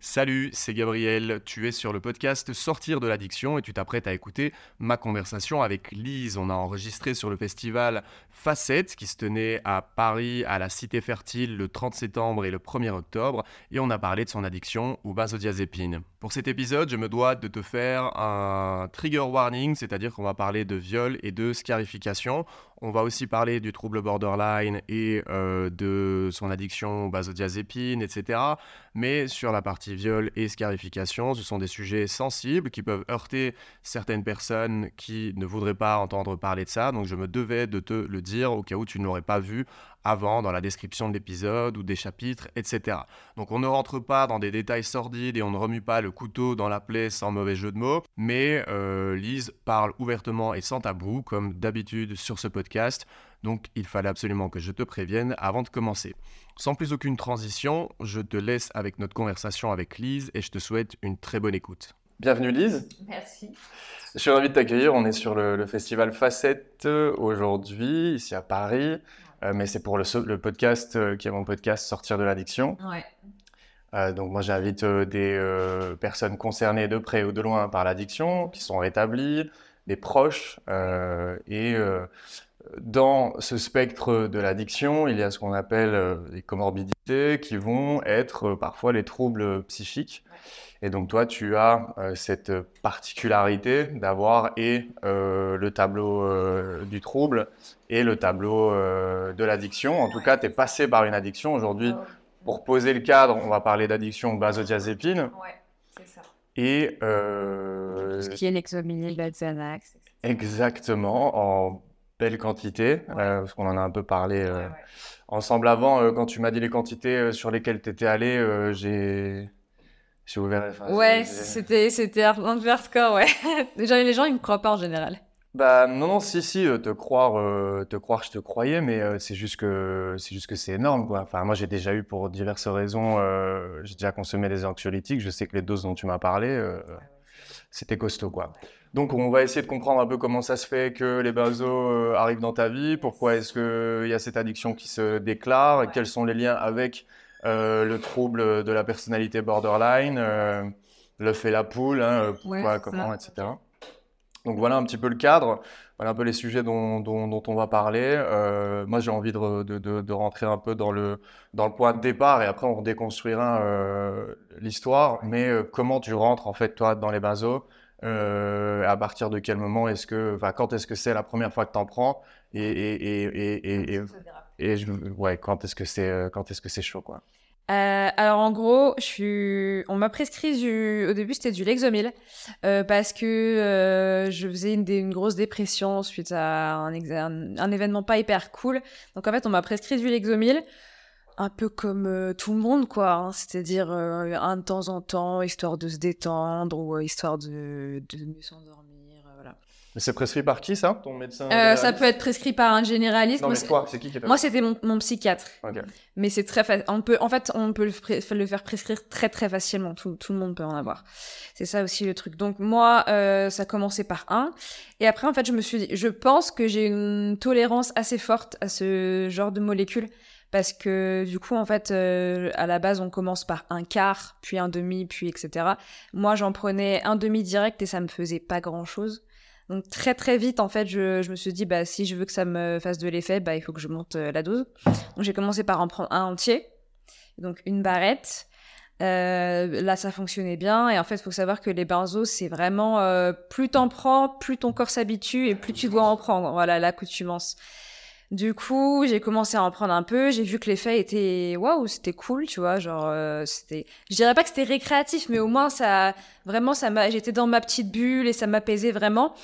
Salut, c'est Gabriel. Tu es sur le podcast Sortir de l'addiction et tu t'apprêtes à écouter ma conversation avec Lise. On a enregistré sur le festival Facette qui se tenait à Paris, à la Cité Fertile, le 30 septembre et le 1er octobre. Et on a parlé de son addiction aux benzodiazépines. Pour cet épisode, je me dois de te faire un trigger warning, c'est-à-dire qu'on va parler de viol et de scarification. On va aussi parler du trouble borderline et euh, de son addiction aux benzodiazépines, etc. Mais sur la partie viol et scarification, ce sont des sujets sensibles qui peuvent heurter certaines personnes qui ne voudraient pas entendre parler de ça. Donc je me devais de te le dire au cas où tu ne l'aurais pas vu avant dans la description de l'épisode ou des chapitres, etc. Donc on ne rentre pas dans des détails sordides et on ne remue pas le couteau dans la plaie sans mauvais jeu de mots, mais euh, Lise parle ouvertement et sans tabou, comme d'habitude sur ce podcast, donc il fallait absolument que je te prévienne avant de commencer. Sans plus aucune transition, je te laisse avec notre conversation avec Lise et je te souhaite une très bonne écoute. Bienvenue Lise. Merci. Je suis ravi de t'accueillir. On est sur le, le festival Facette aujourd'hui, ici à Paris. Euh, mais c'est pour le, le podcast euh, qui est mon podcast Sortir de l'addiction. Ouais. Euh, donc moi j'invite des personnes concernées de près ou de loin par l'addiction, qui sont rétablies, des proches. et dans ce spectre de l'addiction, il y a ce qu'on appelle les comorbidités, qui vont être parfois les troubles psychiques. Et donc toi, tu as euh, cette particularité d'avoir et euh, le tableau euh, du trouble et le tableau de l'addiction. En tout cas, tu es passé par une addiction. Aujourd'hui, pour poser le cadre, on va parler d'addiction benzodiazépine. Ouais, c'est ça. Et... Ce qui est l'exomilil, Xanax. Exactement, en belle quantité, parce qu'on en a un peu parlé ensemble avant. quand tu m'as dit les quantités sur lesquelles tu étais allé, j'ai ouvert. ouais, c'était c'était un peu hardcore, ouais. Déjà, les gens, ils me croient pas en général. Bah non, non, si, si, euh, te croire, euh, te croire, je te croyais, mais euh, c'est juste que c'est juste que c'est énorme, quoi. Enfin, moi, j'ai déjà eu pour diverses raisons, j'ai déjà consommé des anxiolytiques. Je sais que les doses dont tu m'as parlé, c'était costaud, quoi. Donc, on va essayer de comprendre un peu comment ça se fait que les benzos arrivent dans ta vie, pourquoi est-ce qu'il y a cette addiction qui se déclare, quels sont les liens avec euh, le trouble de la personnalité borderline, euh, le fait la poule, hein, euh, pourquoi, comment, etc. Donc voilà un petit peu le cadre, voilà un peu les sujets dont, dont, on va parler. moi j'ai envie de, de, de, rentrer un peu dans le, dans le point de départ et après on déconstruira l'histoire. Mais comment tu rentres en fait toi dans les benzos à partir de quel moment est-ce que, enfin, quand est-ce que c'est la première fois que tu en prends? Et, et, et, et et ouais, quand est-ce que c'est euh, quand est-ce que c'est chaud quoi euh, alors en gros, je suis... on m'a prescrit du... au début c'était du Lexomil euh, parce que je faisais une, grosse dépression suite à un, événement pas hyper cool. Donc en fait on m'a prescrit du Lexomil un peu comme tout le monde quoi, hein. c'est-à-dire un de temps en temps histoire de se détendre ou histoire de mieux s'endormir c'est prescrit par qui ça, ton médecin euh, Ça peut être prescrit par un généraliste. Non, mais toi, c'est qui qui Moi, c'était mon, mon, psychiatre. Mais c'est très facile. On peut, en fait, on peut le, le, faire prescrire très très facilement. Tout, tout, le monde peut en avoir. C'est ça aussi le truc. Donc moi, euh, ça a commencé par un, et après, en fait, je me suis dit, je pense que j'ai une tolérance assez forte à ce genre de molécules parce que du coup en fait euh, à la base on commence par un quart puis un demi puis etc moi j'en prenais un demi direct et ça me faisait pas grand chose donc très très vite, en fait, je, je, me suis dit, bah, si je veux que ça me fasse de l'effet, bah, il faut que je monte euh, la dose. Donc j'ai commencé par en prendre un entier, donc une barrette. Euh, là, ça fonctionnait bien. Et en fait, il faut savoir que les benzos, c'est vraiment euh, plus t'en prends, plus ton corps s'habitue et plus tu dois en prendre. Voilà, l'accoutumance. Du coup, j'ai commencé à en prendre un peu. J'ai vu que l'effet était waouh, c'était cool, tu vois. Genre, euh, c'était. Je dirais pas que c'était récréatif, mais au moins ça, vraiment, ça m'a. J'étais dans ma petite bulle et ça m'apaisait vraiment.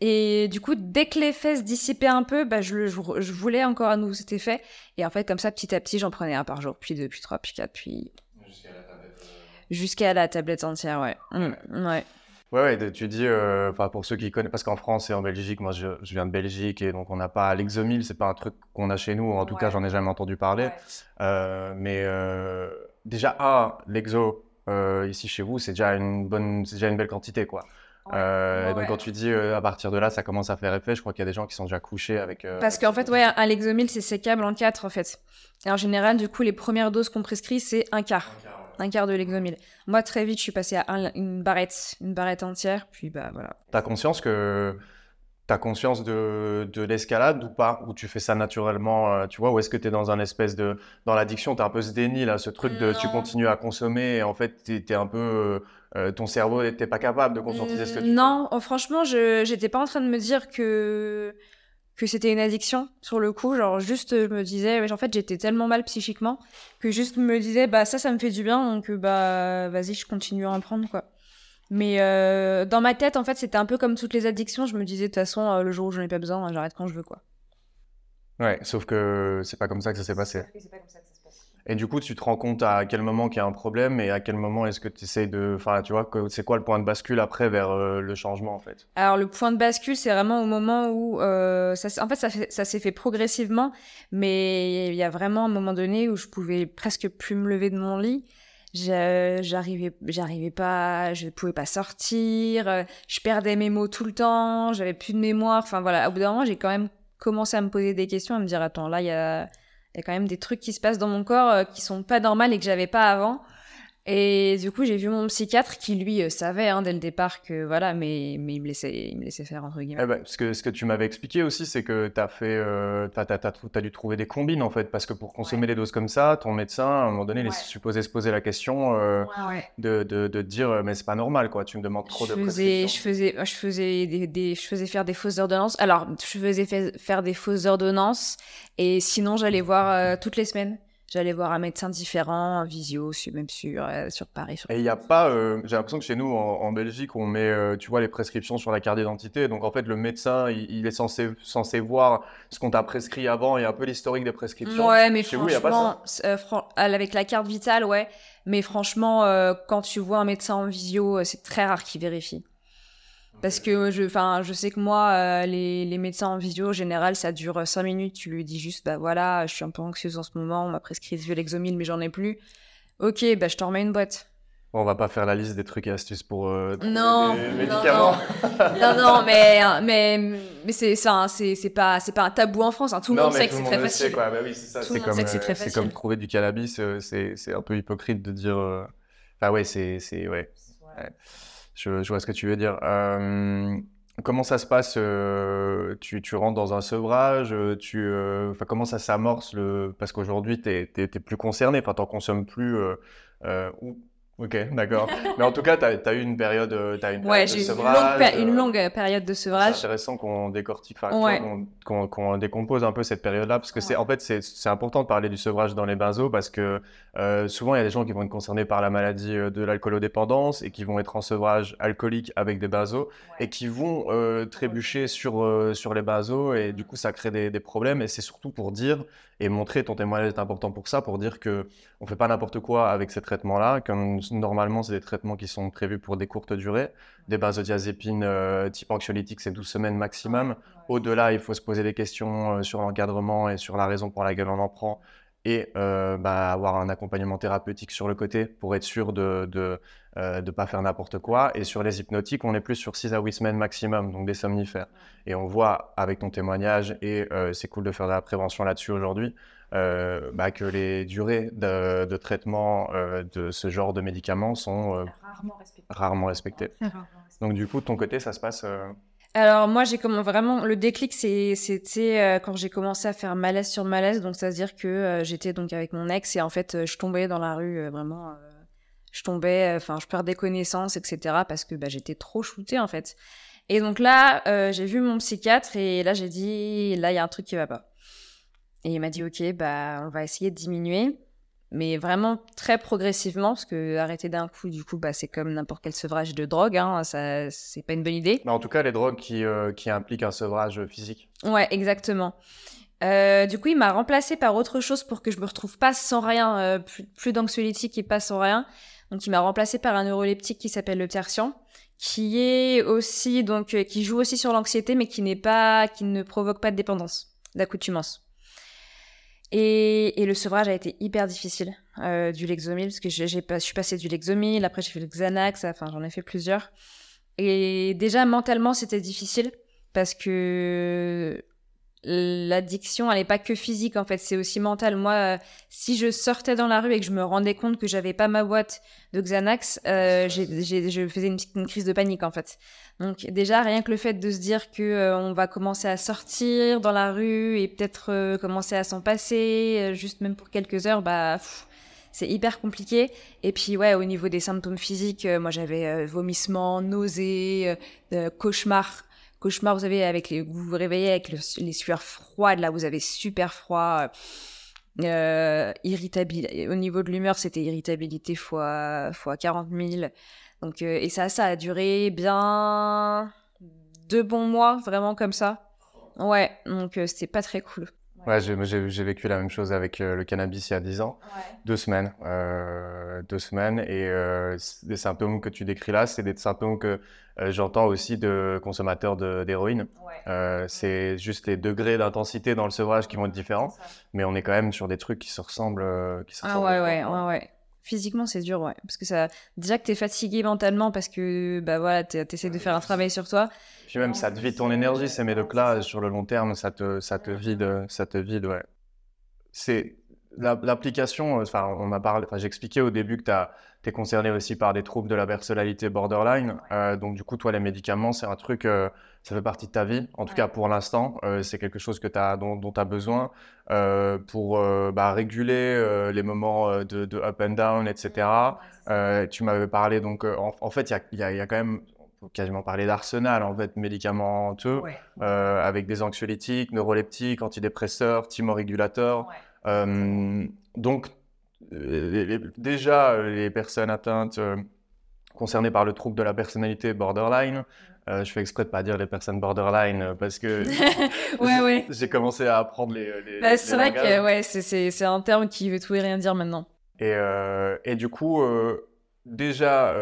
Et du coup, dès que l'effet se dissipait un peu, bah, je, je, voulais encore à nouveau cet effet. Et en fait, comme ça, petit à petit, j'en prenais un par jour, puis deux, puis trois, puis quatre, puis. Jusqu'à la tablette. Euh, Jusqu'à la tablette entière, ouais. Mmh, ouais. Ouais, ouais, tu dis, euh, pour ceux qui connaissent, parce qu'en France et en Belgique, moi je, je viens de Belgique et donc on n'a pas l'exomil, c'est pas un truc qu'on a chez nous, en tout cas j'en ai jamais entendu parler. Euh, mais euh, déjà, ah, l'exo ici chez vous, c'est déjà une bonne, c'est déjà une belle quantité quoi. Euh, donc quand tu dis à partir de là, ça commence à faire effet, je crois qu'il y a des gens qui sont déjà couchés avec. Parce qu'en fait, ouais, un Lexomil c'est sécable en 4 en fait. Et en général, du coup, les premières doses qu'on prescrit, c'est un quart. Un quart Un quart de Lexomil. Moi, très vite, je suis passée à une barrette, une barrette entière, puis bah voilà. T'as conscience que T'as conscience de, de l'escalade ou pas? Ou tu fais ça naturellement, euh, tu vois? Ou est-ce que tu es dans un espèce de... Dans l'addiction, tu as un peu ce déni, là, ce truc de tu continues à consommer et en fait, tu es, un peu... Euh, euh, ton cerveau n'était pas capable de conscientiser ce que tu Non, oh, franchement, je n'étais pas en train de me dire que que c'était une addiction sur le coup genre juste je me disais en fait j'étais tellement mal psychiquement que juste me disais bah ça ça me fait du bien donc bah vas-y je continue à en prendre quoi mais euh, dans ma tête, en fait, c'était un peu comme toutes les addictions. Je me disais, de toute façon, euh, le jour où j'en ai pas besoin, j'arrête quand je veux, quoi. Ouais, sauf que c'est pas comme ça que ça s'est passé. Et du coup, tu te rends compte à quel moment qu'il y a un problème et à quel moment est-ce que tu essayes de. Enfin, tu vois, c'est quoi le point de bascule après vers euh, le changement en fait? Alors, le point de bascule, c'est vraiment au moment où. ça, en fait, ça, ça s'est fait progressivement, mais il y a vraiment un moment donné où je pouvais presque plus me lever de mon lit j'arrivais j'arrivais pas je pouvais pas sortir euh, je perdais mes mots tout le temps j'avais plus de mémoire enfin voilà au bout d'un moment j'ai quand même commencé à me poser des questions à me dire attends là il y a il y a quand même des trucs qui se passent dans mon corps euh, qui sont pas normaux et que j'avais pas avant et du coup, j'ai vu mon psychiatre qui, lui, euh, savait hein, dès le départ que voilà, mais, mais il, me laissait, il me laissait faire, entre guillemets. Eh ben, ce, que, ce que tu m'avais expliqué aussi, c'est que tu as, fait, euh, as, dû trouver des combines, en fait, parce que pour consommer des doses comme ça, ton médecin, à un moment donné, il est supposé se poser la question euh, de, de, de, dire, mais c'est pas normal, quoi, tu me demandes trop je de faisais, je faisais, je faisais, des, des, je faisais faire des fausses ordonnances. Alors, je faisais faire des fausses ordonnances, et sinon, j'allais voir toutes les semaines. J'allais voir un médecin différent, un visio, même sur, euh, sur Paris. Et il n'y a pas, euh, j'ai l'impression que chez nous, en, Belgique, on met, euh, tu vois, les prescriptions sur la carte d'identité. Donc en fait, le médecin, il, est censé, censé voir ce qu'on t'a prescrit avant et un peu l'historique des prescriptions. Ouais, mais chez franchement, avec la carte vitale, ouais. Mais franchement, quand tu vois un médecin en visio, c'est très rare qu'il vérifie. Parce que je, enfin, je sais que moi, euh, les, les, médecins en visio, en général, ça dure 5 minutes. Tu lui dis juste, bah voilà, je suis un peu anxieuse en ce moment, on m'a prescrit ce Lexomil, mais j'en ai plus. Ok, bah je t'en remets une boîte. Bon, on va pas faire la liste des trucs et astuces pour euh, non, médicaments. Non, non, mais, mais, mais c'est ça, c'est pas, c'est pas un tabou en France. Hein. Tout le monde sait que c'est très facile. Bah oui, c'est ça. C'est comme, euh, comme trouver du cannabis. c'est un peu hypocrite de dire. Enfin, ouais, c'est. ouais. ouais. Je, vois ce que tu veux dire. Euh, comment ça se passe euh, tu, rentres dans un sevrage euh, tu, Comment ça s'amorce le... Parce qu'aujourd'hui, tu n'es plus concerné, tu n'en consommes plus. Ou Ok, d'accord. Mais en tout cas, tu as, eu une période, euh, as une ouais, j'ai eu une, une longue, période de sevrage. C'est intéressant qu'on décortique, qu'on décompose un peu cette période-là, parce que c'est en fait c'est important de parler du sevrage dans les benzos, parce que euh, souvent il y a des gens qui vont être concernés par la maladie euh, de l'alcoolodépendance et qui vont être en sevrage alcoolique avec des benzos et qui vont trébucher sur sur les benzos et du coup ça crée des, des problèmes. Et c'est surtout pour dire et montrer ton témoignage est important pour ça, pour dire que on fait pas n'importe quoi avec ces traitements-là. Comme normalement, c'est des traitements qui sont prévus pour des courtes durées. Des benzodiazépines euh, type anxiolytique, c'est 12 semaines maximum. Au-delà, il faut se poser des questions euh, sur l'encadrement et sur la raison pour laquelle on en prend et euh, bah, avoir un accompagnement thérapeutique sur le côté pour être sûr de ne euh, de, pas faire n'importe quoi. Et sur les hypnotiques, on est plus sur 6 à 8 semaines maximum, donc des somnifères. Et on voit avec ton témoignage, et euh, c'est cool de faire de la prévention là-dessus aujourd'hui, bah, que les durées de, de traitement de ce genre de médicaments sont rarement respectées. Donc du coup, de ton côté, ça se passe alors moi j'ai comme vraiment le déclic c'était euh, quand j'ai commencé à faire malaise sur malaise donc c'est à dire que euh, j'étais donc avec mon ex et en fait euh, je tombais dans la rue vraiment je tombais enfin je perdais connaissance etc parce que bah, j'étais trop shootée en fait. Et donc là j'ai vu mon psychiatre et là j'ai dit là il y a un truc qui va pas et il m'a dit ok bah on va essayer de diminuer mais vraiment très progressivement, parce que arrêter d'un coup, du coup, bah, c'est comme n'importe quel sevrage de drogue, hein, ça, c'est pas une bonne idée. Mais en tout cas, les drogues qui, euh, qui impliquent un sevrage physique. Ouais, exactement. Euh, du coup, il m'a remplacé par autre chose pour que je me retrouve pas sans rien, euh, plus, plus d'anxiolytique et pas sans rien. Donc, il m'a remplacé par un neuroleptique qui s'appelle le tertian, qui est aussi donc qui joue aussi sur l'anxiété, mais qui n'est pas, qui ne provoque pas de dépendance, d'accoutumance. Et, le sevrage a été hyper difficile euh, du Lexomil, parce que j'ai, je suis passée du Lexomil, après j'ai fait le Xanax, enfin j'en ai fait plusieurs. Et déjà mentalement c'était difficile, parce que l'addiction, elle n'est pas que physique, en fait, c'est aussi mental. Moi, euh, si je sortais dans la rue et que je me rendais compte que j'avais pas ma boîte de Xanax, euh, je faisais une, crise de panique, en fait. Donc, déjà, rien que le fait de se dire que euh, on va commencer à sortir dans la rue et peut-être commencer à s'en passer, juste même pour quelques heures, bah, c'est hyper compliqué. Et puis, ouais, au niveau des symptômes physiques, moi, j'avais vomissements, nausées, cauchemars cauchemar, vous savez, avec les, vous vous réveillez avec les sueurs froides, là, vous avez super froid. Euh, irritabilité. Au niveau de l'humeur, c'était irritabilité fois, fois 40 000. Donc, euh, et ça, ça a duré bien deux bons mois, vraiment comme ça. Ouais, donc euh, c'était pas très cool. Ouais, j'ai vécu la même chose avec euh, le cannabis il y a 10 ans. Deux semaines. Euh, deux semaines. Et euh, les symptômes que tu décris là, c'est des symptômes que j'entends aussi de consommateurs d'héroïne. c'est juste les degrés d'intensité dans le sevrage qui vont être différents. Mais on est quand même sur des trucs qui se ressemblent. Qui se ah ouais, ouais, ouais, ouais. Physiquement, c'est dur, ouais. Parce que ça, déjà que t'es fatigué mentalement parce que, bah voilà, t'essaies de faire un travail sur toi. Puis même, ça te vide ton énergie, ces médocs-là, sur le long terme, ça te, ça te vide, ça te vide, ouais. C'est l'application, enfin, on a parlé, enfin, j'expliquais au début que tu es concerné aussi par des troubles de la personnalité borderline. Euh, donc, du coup, toi, les médicaments, c'est un truc, euh, ça fait partie de ta vie. En tout cas, pour l'instant, euh, c'est quelque chose que as, dont tu as besoin pour bah, réguler les moments de, up and down, etc. tu m'avais parlé, donc, en, fait, il y a, y a, quand même quasiment parler d'arsenal en fait médicamenteux avec des anxiolytiques, neuroleptiques, antidépresseurs, thymorégulateurs. Euh, donc, euh, déjà, les personnes atteintes euh, concernées par le trouble de la personnalité borderline, je fais exprès de pas dire les personnes borderline parce que ouais, ouais. j'ai commencé à apprendre les. les, bah, c'est vrai que ouais, c'est un terme qui veut tout et rien dire maintenant. Et, et du coup, déjà,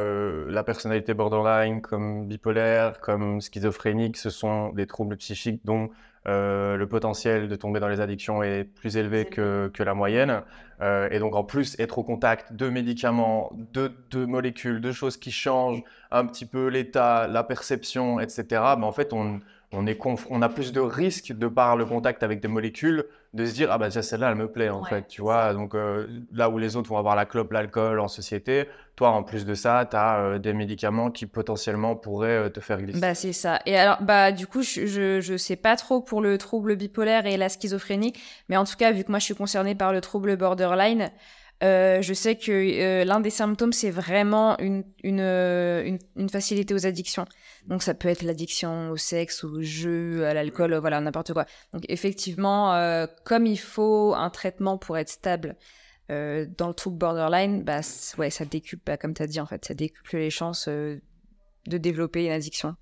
la personnalité borderline, comme bipolaire, comme schizophrénique, ce sont des troubles psychiques dont euh, le potentiel de tomber dans les addictions est plus élevé que, que la moyenne. Euh, et donc en plus, être au contact de médicaments, de, de molécules, de choses qui changent un petit peu l'état, la perception, etc., ben en fait, on, on, est on a plus de risques de par le contact avec des molécules de se dire ah bah celle-là elle me plaît en fait tu vois? Donc euh, là où les autres vont avoir la clope l'alcool en société toi en plus de ça tu as euh, des médicaments qui potentiellement pourraient euh, te faire glisser. Bah c'est ça. Et alors bah du coup je, je, sais pas trop pour le trouble bipolaire et la schizophrénie mais en tout cas vu que moi je suis concernée par le trouble borderline je sais que l'un des symptômes, c'est vraiment une, une, facilité aux addictions. Donc ça peut être l'addiction au sexe, au jeu, à l'alcool, voilà, n'importe quoi. Donc effectivement, euh, comme il faut un traitement pour être stable euh, dans le trouble borderline, bah ouais, ça décuple, bah, comme tu as dit en fait, ça décuple les chances euh, de développer une addiction.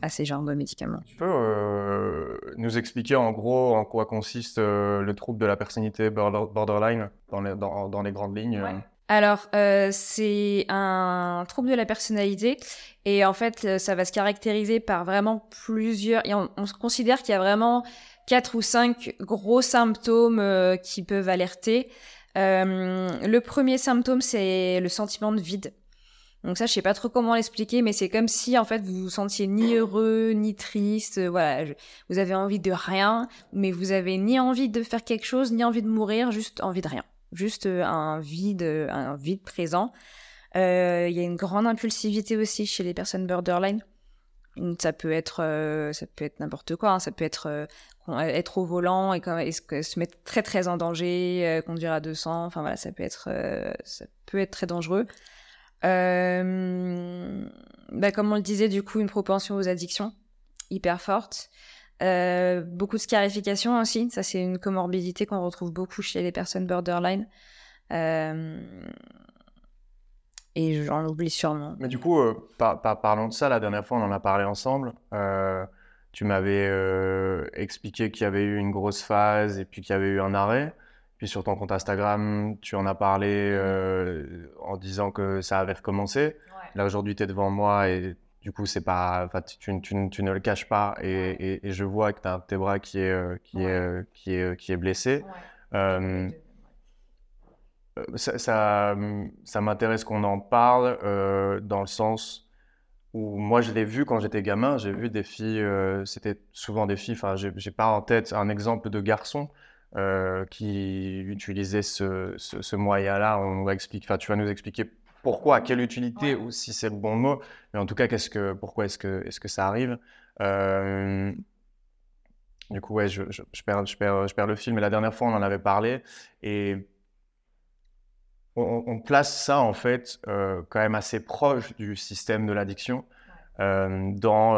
À ces genres de médicaments. Tu peux nous expliquer en gros en quoi consiste le trouble de la personnalité borderline dans les, dans, dans les grandes lignes alors, euh, c'est un trouble de la personnalité et en fait, euh, ça va se caractériser par vraiment plusieurs. on, considère qu'il y a vraiment quatre ou cinq gros symptômes euh, qui peuvent alerter. le premier symptôme, c'est le sentiment de vide. Donc ça, je sais pas trop comment l'expliquer, mais c'est comme si en fait vous vous sentiez ni heureux ni triste. voilà, vous avez envie de rien, mais vous avez ni envie de faire quelque chose, ni envie de mourir, juste envie de rien juste euh, un vide, un vide présent. Euh, il y a une grande impulsivité aussi chez les personnes borderline. Ça peut être, euh, ça peut être n'importe quoi. Hein. Ça peut être être au volant et, se mettre très très en danger, conduire à 200. Enfin voilà, ça peut être, ça peut être très dangereux. Bah, comme on le disait, du coup, une propension aux addictions hyper forte. Euh, beaucoup de scarification aussi, ça c'est une comorbidité qu'on retrouve beaucoup chez les personnes borderline. Euh, et j'en oublie sûrement. Mais du coup, euh, parlons de ça, la dernière fois on en a parlé ensemble. tu m'avais expliqué qu'il y avait eu une grosse phase et puis qu'il y avait eu un arrêt. Puis sur ton compte Instagram, tu en as parlé en disant que ça avait recommencé. Là aujourd'hui, tu es devant moi et du coup, c'est pas, tu, tu, tu, ne le caches pas et, et, je vois que tu as un de tes bras qui est, euh, qui, est, euh, qui, est, qui est blessé. Euh, ça, ça, ça m'intéresse qu'on en parle dans le sens où moi je l'ai vu quand j'étais gamin, j'ai vu des filles, euh, c'était souvent des filles, enfin j'ai pas en tête un exemple de garçon euh, qui utilisait ce, ce, moyen-là. On va expliquer, enfin tu vas nous expliquer pourquoi, à quelle utilité, ou si c'est le bon mot, mais en tout cas, qu'est-ce que, pourquoi est-ce que, est-ce que ça arrive euh, Du coup, ouais, je, je, perds, je, perds, je perds le film, mais la dernière fois on en avait parlé, et on, place ça en fait euh, quand même assez proche du système de l'addiction. Euh, dans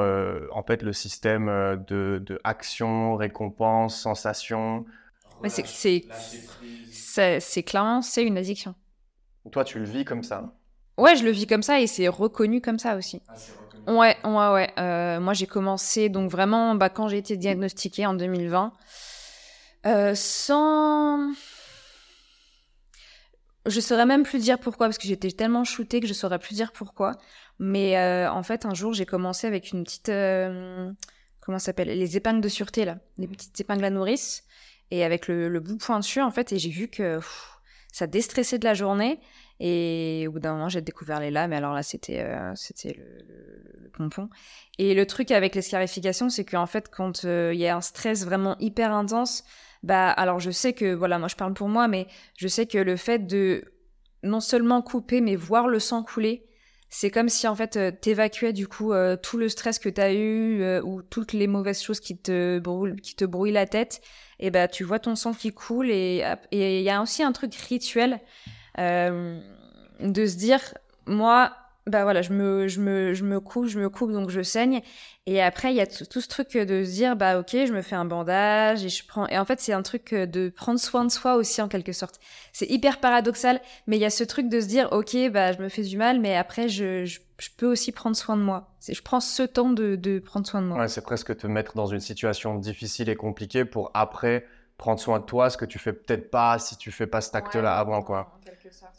en fait le système de, de, action, récompense, sensation. Mais c'est c'est clairement c'est une addiction. Toi tu le vis comme ça. Ouais, je le vis comme ça et c'est reconnu comme ça aussi. Ah, ouais, ouais, ouais. moi j'ai commencé donc vraiment bah, quand j'ai été diagnostiquée en 2020 sans je saurais même plus dire pourquoi, parce que j'étais tellement shootée que je saurais plus dire pourquoi. Mais euh, en fait, un jour, j'ai commencé avec une petite. Euh, comment ça s'appelle Les épingles de sûreté, là. Les petites épingles à nourrice. Et avec le, bout pointu, en fait, et j'ai vu que ça déstressait de la journée. Et au bout d'un moment, j'ai découvert les lames. Alors là, c'était euh, c'était le, pompon. Et le truc avec les scarifications, c'est qu'en fait, quand il y a un stress vraiment hyper intense, bah alors je sais que voilà, moi je parle pour moi, mais je sais que le fait de non seulement couper, mais voir le sang couler, c'est comme si en fait euh, t'évacuais du coup euh, tout le stress que t'as eu euh, ou toutes les mauvaises choses qui te brouillent, qui te brouillent la tête. Et bah tu vois ton sang qui coule et il y a aussi un truc rituel de se dire moi bah voilà, je me, je me, je me coupe, je me coupe, donc je saigne. Et après, il y a tout ce truc de se dire, bah ok, je me fais un bandage et je prends. Et en fait, c'est un truc de prendre soin de soi aussi en quelque sorte. C'est hyper paradoxal, mais il y a ce truc de se dire, ok, bah je me fais du mal, mais après, je, je, peux aussi prendre soin de moi. Je prends ce temps de, de prendre soin de moi. Ouais, c'est presque te mettre dans une situation difficile et compliquée pour après prendre soin de toi, ce que tu fais peut-être pas si tu fais pas cet acte-là avant, quoi.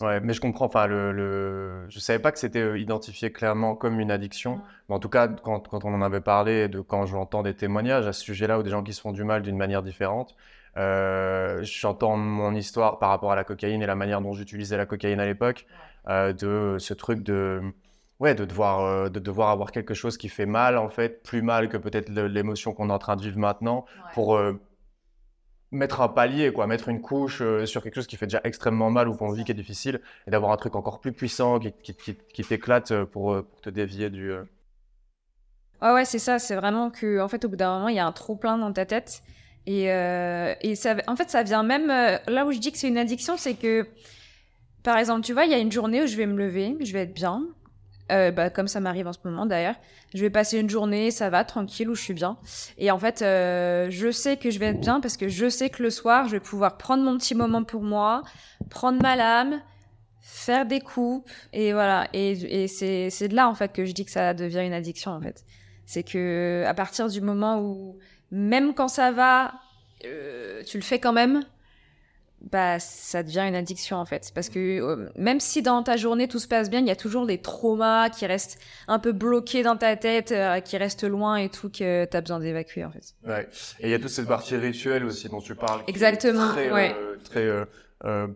Ouais, mais je comprends. Enfin, le, le... je savais pas que c'était euh, identifié clairement comme une addiction. Mais en tout cas, quand, quand, on en avait parlé, de quand j'entends des témoignages à ce sujet-là, ou des gens qui se font du mal d'une manière différente, euh, j'entends mon histoire par rapport à la cocaïne et la manière dont j'utilisais la cocaïne à l'époque, euh, de ce truc de ouais, de devoir, euh, de devoir avoir quelque chose qui fait mal, en fait, plus mal que peut-être l'émotion qu'on est en train de vivre maintenant, pour mettre un palier, quoi, mettre une couche euh, sur quelque chose qui fait déjà extrêmement mal ou qu'on vit qui est difficile, et d'avoir un truc encore plus puissant qui, qui, qui, t'éclate euh, pour, euh, pour, te dévier du. Ouais, ouais, c'est ça. C'est vraiment que, en fait, au bout d'un moment, il y a un trop plein dans ta tête. Et, et ça, en fait, ça vient même. là où je dis que c'est une addiction, c'est que, par exemple, tu vois, il y a une journée où je vais me lever, je vais être bien, euh, bah, comme ça m'arrive en ce moment d'ailleurs. Je vais passer une journée, ça va, tranquille, où je suis bien. Et en fait, euh, je sais que je vais être bien parce que je sais que le soir, je vais pouvoir prendre mon petit moment pour moi, prendre ma lame, faire des coupes, et voilà. Et, c'est de là, en fait, que je dis que ça devient une addiction, en fait. C'est que à partir du moment où, même quand ça va, euh, tu le fais quand même, bah ça devient une addiction en fait. Parce que euh, même si dans ta journée tout se passe bien il y a toujours des traumas qui restent un peu bloqués dans ta tête euh, qui restent loin et tout que tu as besoin d'évacuer en fait. Ouais. Et il y a toute cette partie rituelle aussi dont tu parles exactement très, ouais. Euh, très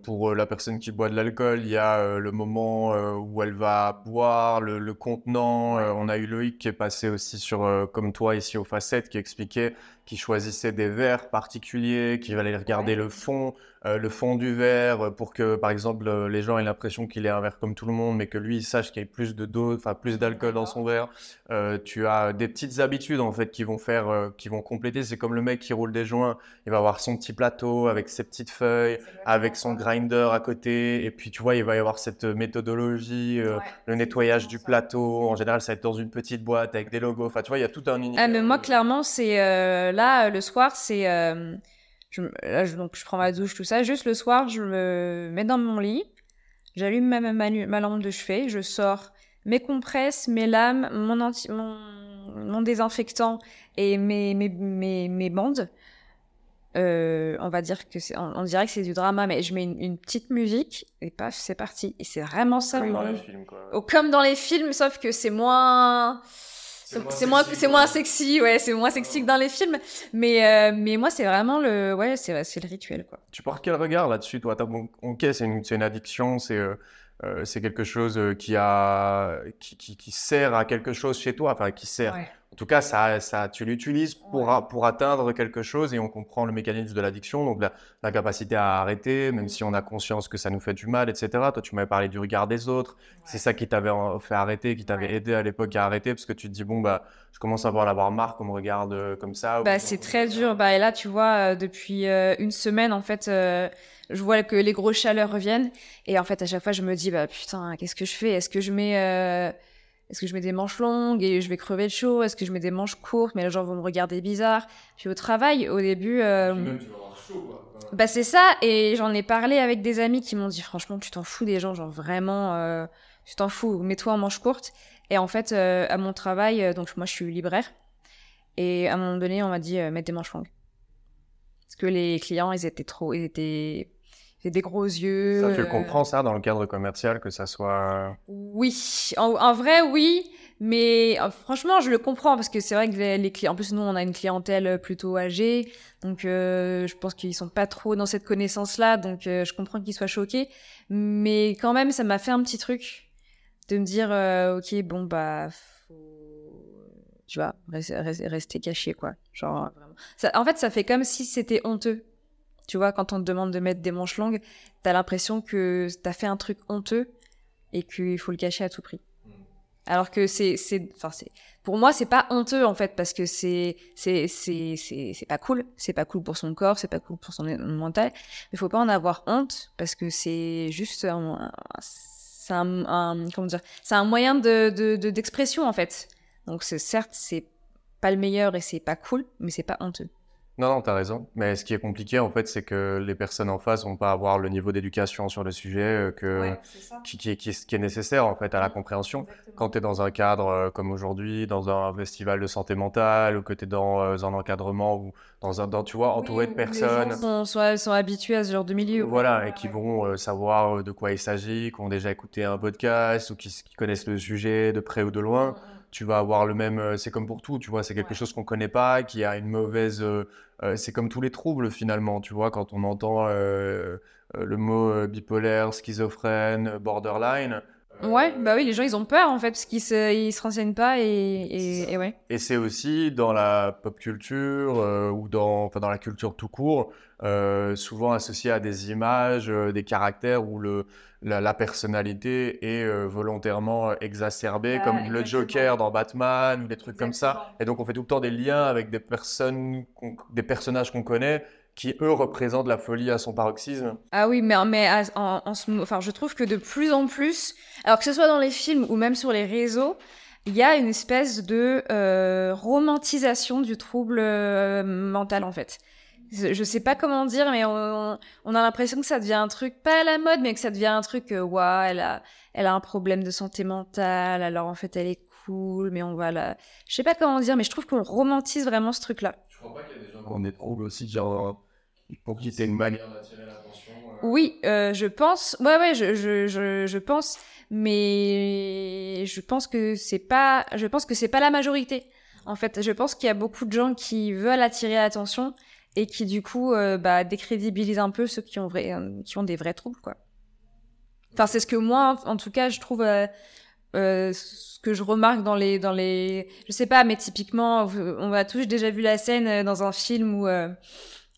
pour la personne qui boit de l'alcool, il y a le moment où elle va boire, le, le contenant. on a eu Loïc qui est passé aussi sur, comme toi ici aux facettes, qui expliquait qu'il choisissait des verres particuliers, qu'il allait regarder le fond, euh, le fond du verre euh, pour que, par exemple, euh, les gens aient l'impression qu'il est un verre comme tout le monde, mais que lui, il sache qu'il y a plus de dose, enfin plus d'alcool dans son verre. tu as des petites habitudes en fait qui vont faire, qui vont compléter. C'est comme le mec qui roule des joints. Il va avoir son petit plateau avec ses petites feuilles, avec son grinder à côté, et puis tu vois, il va y avoir cette méthodologie, le nettoyage du plateau. En général, ça va être dans une petite boîte avec des logos. Enfin, tu vois, il y a tout un univers. Ah, mais moi, clairement, c'est là le soir, c'est je, là, je, donc, je prends ma douche, tout ça. Juste le soir, je me mets dans mon lit, j'allume ma, ma, lampe de chevet, je sors mes compresses, mes lames, mon, anti, mon, mon désinfectant et mes, mes, mes, mes bandes. Euh, on va dire que c'est, on, dirait que c'est du drama, mais je mets une, petite musique et paf, c'est parti. Et c'est vraiment ça. Comme dans les films, quoi. Oh, comme dans les films, sauf que c'est moins c'est moins, c'est moins sexy, ouais, c'est moins sexy que dans les films. Mais, euh, mais moi, c'est vraiment le, ouais, c'est, c'est le rituel, quoi. Tu portes quel regard là-dessus, toi? Bon, Ok, c'est une, une, addiction, c'est, euh, c'est quelque chose qui, a, qui, qui, sert à quelque chose chez toi, enfin qui sert. En tout cas, ça, ça, tu l'utilises pour, pour atteindre quelque chose et on comprend le mécanisme de l'addiction, donc la, capacité à arrêter, même si on a conscience que ça nous fait du mal, etc. Toi, tu m'avais parlé du regard des autres. C'est ça qui t'avait fait arrêter, qui t'avait aidé à l'époque à arrêter, parce que tu te dis, bon, bah, je commence à avoir la avoir marre qu'on me regarde euh, comme ça. Bah, c'est très dur. Bah, et là, tu vois, euh, depuis euh, une semaine, en fait, je vois que les grosses chaleurs reviennent. Et en fait, à chaque fois, je me dis, bah, putain, qu'est-ce que je fais? Est-ce que je mets est-ce que je mets des manches longues et je vais crever de chaud? Est-ce que je mets des manches courtes? Mais les gens vont me regarder bizarre Puis au travail, au début... Euh... Même, tu vas avoir chaud, quoi. Bah c'est ça, et j'en ai parlé avec des amis qui m'ont dit franchement tu t'en fous des gens, genre vraiment, euh, tu t'en fous, mets-toi en manches courtes. Et en fait, euh, à mon travail, euh, donc moi je suis libraire, et à un moment donné on m'a dit mets des manches longues. Parce que les clients ils étaient trop, ils étaient j'ai des gros yeux. Ça, tu le euh, comprends, ça, dans le cadre commercial, que ça soit. Oui, en, vrai, oui. Mais euh, franchement, je le comprends parce que c'est vrai que les, clients. En plus, nous, on a une clientèle plutôt âgée. Donc, euh, je pense qu'ils sont pas trop dans cette connaissance-là. Donc, je comprends qu'ils soient choqués. Mais quand même, ça m'a fait un petit truc de me dire Ok, bon, bah. Faut... Tu vois, rester, caché, quoi. Genre, vraiment. Ça, en fait, ça fait comme si c'était honteux tu vois, quand on te demande de mettre des manches longues, t'as l'impression que t'as fait un truc honteux et qu'il faut le cacher à tout prix. Mm. Alors que c'est, c'est, enfin c'est, pour moi c'est pas honteux en fait parce que c'est, c'est, c'est, c'est, c'est pas cool, c'est pas cool pour son corps, c'est pas cool pour son mental, mais faut pas en avoir honte parce que c'est juste un, c'est un, comment dire, c'est un moyen de, de, d'expression en fait. Donc c'est certes c'est pas le meilleur et c'est pas cool, mais c'est pas honteux. Non, non, tu as raison. Mais ce qui est compliqué, en fait, c'est que les personnes en face vont pas avoir le niveau d'éducation sur le sujet euh, que, qui, qui, qui, qui, est nécessaire, en fait, à la compréhension. Quand tu es dans un cadre euh, comme aujourd'hui, dans un festival de santé mentale, ou que tu es dans euh, un encadrement, ou dans un, dans, tu vois, entouré de personnes. Les gens sont, sont, habitués à ce genre de milieu. Voilà, et qui vont savoir de quoi il s'agit, qui ont déjà écouté un podcast, ou qui, connaissent le sujet de près ou de loin. Mm, mm tu vas avoir le même. Euh, c'est comme pour tout, tu vois, c'est quelque chose qu'on connaît pas, qui a une mauvaise. Euh, euh, c'est comme tous les troubles finalement, tu vois, quand on entend le mot bipolaire, schizophrène, borderline. Ouais, bah oui, les gens ils ont peur en fait parce qu'ils se, ils se renseignent pas et, et, ouais. Et c'est aussi dans la pop culture ou dans, enfin, dans la culture tout court, souvent associé à des images, des caractères où le, la, personnalité est euh, volontairement euh, exacerbée, comme le Joker dans Batman ou des trucs comme ça. Et donc on fait tout le temps des liens avec des personnes, des personnages qu'on connaît qui eux représentent la folie à son paroxysme. Ah oui, mais, mais en, enfin, je trouve que de plus en plus, alors que ce soit dans les films ou même sur les réseaux, il y a une espèce de euh, romantisation du trouble mental en fait je sais pas comment dire, mais on, on a l'impression que ça devient un truc, pas à la mode, mais que ça devient un truc, euh, ouais, elle a, elle a un problème de santé mentale, alors en fait elle est cool, mais on va la... Je sais pas comment dire, mais je trouve qu'on romantise vraiment ce truc-là. Je crois pas qu'il y a des gens qui ont des troubles aussi, genre, qui c'est une manière d'attirer l'attention. Euh. Oui, euh, je pense, ouais, ouais, je, je, je, je pense, mais je pense que c'est pas, je pense que c'est pas la majorité. En fait, je pense qu'il y a beaucoup de gens qui veulent attirer l'attention et qui du coup euh, bah, décrédibilise un peu ceux qui ont, vrai, euh, qui ont des vrais troubles quoi. Enfin c'est ce que moi en tout cas je trouve euh, ce que je remarque dans les dans les je sais pas mais typiquement on a tous déjà vu la scène dans un film où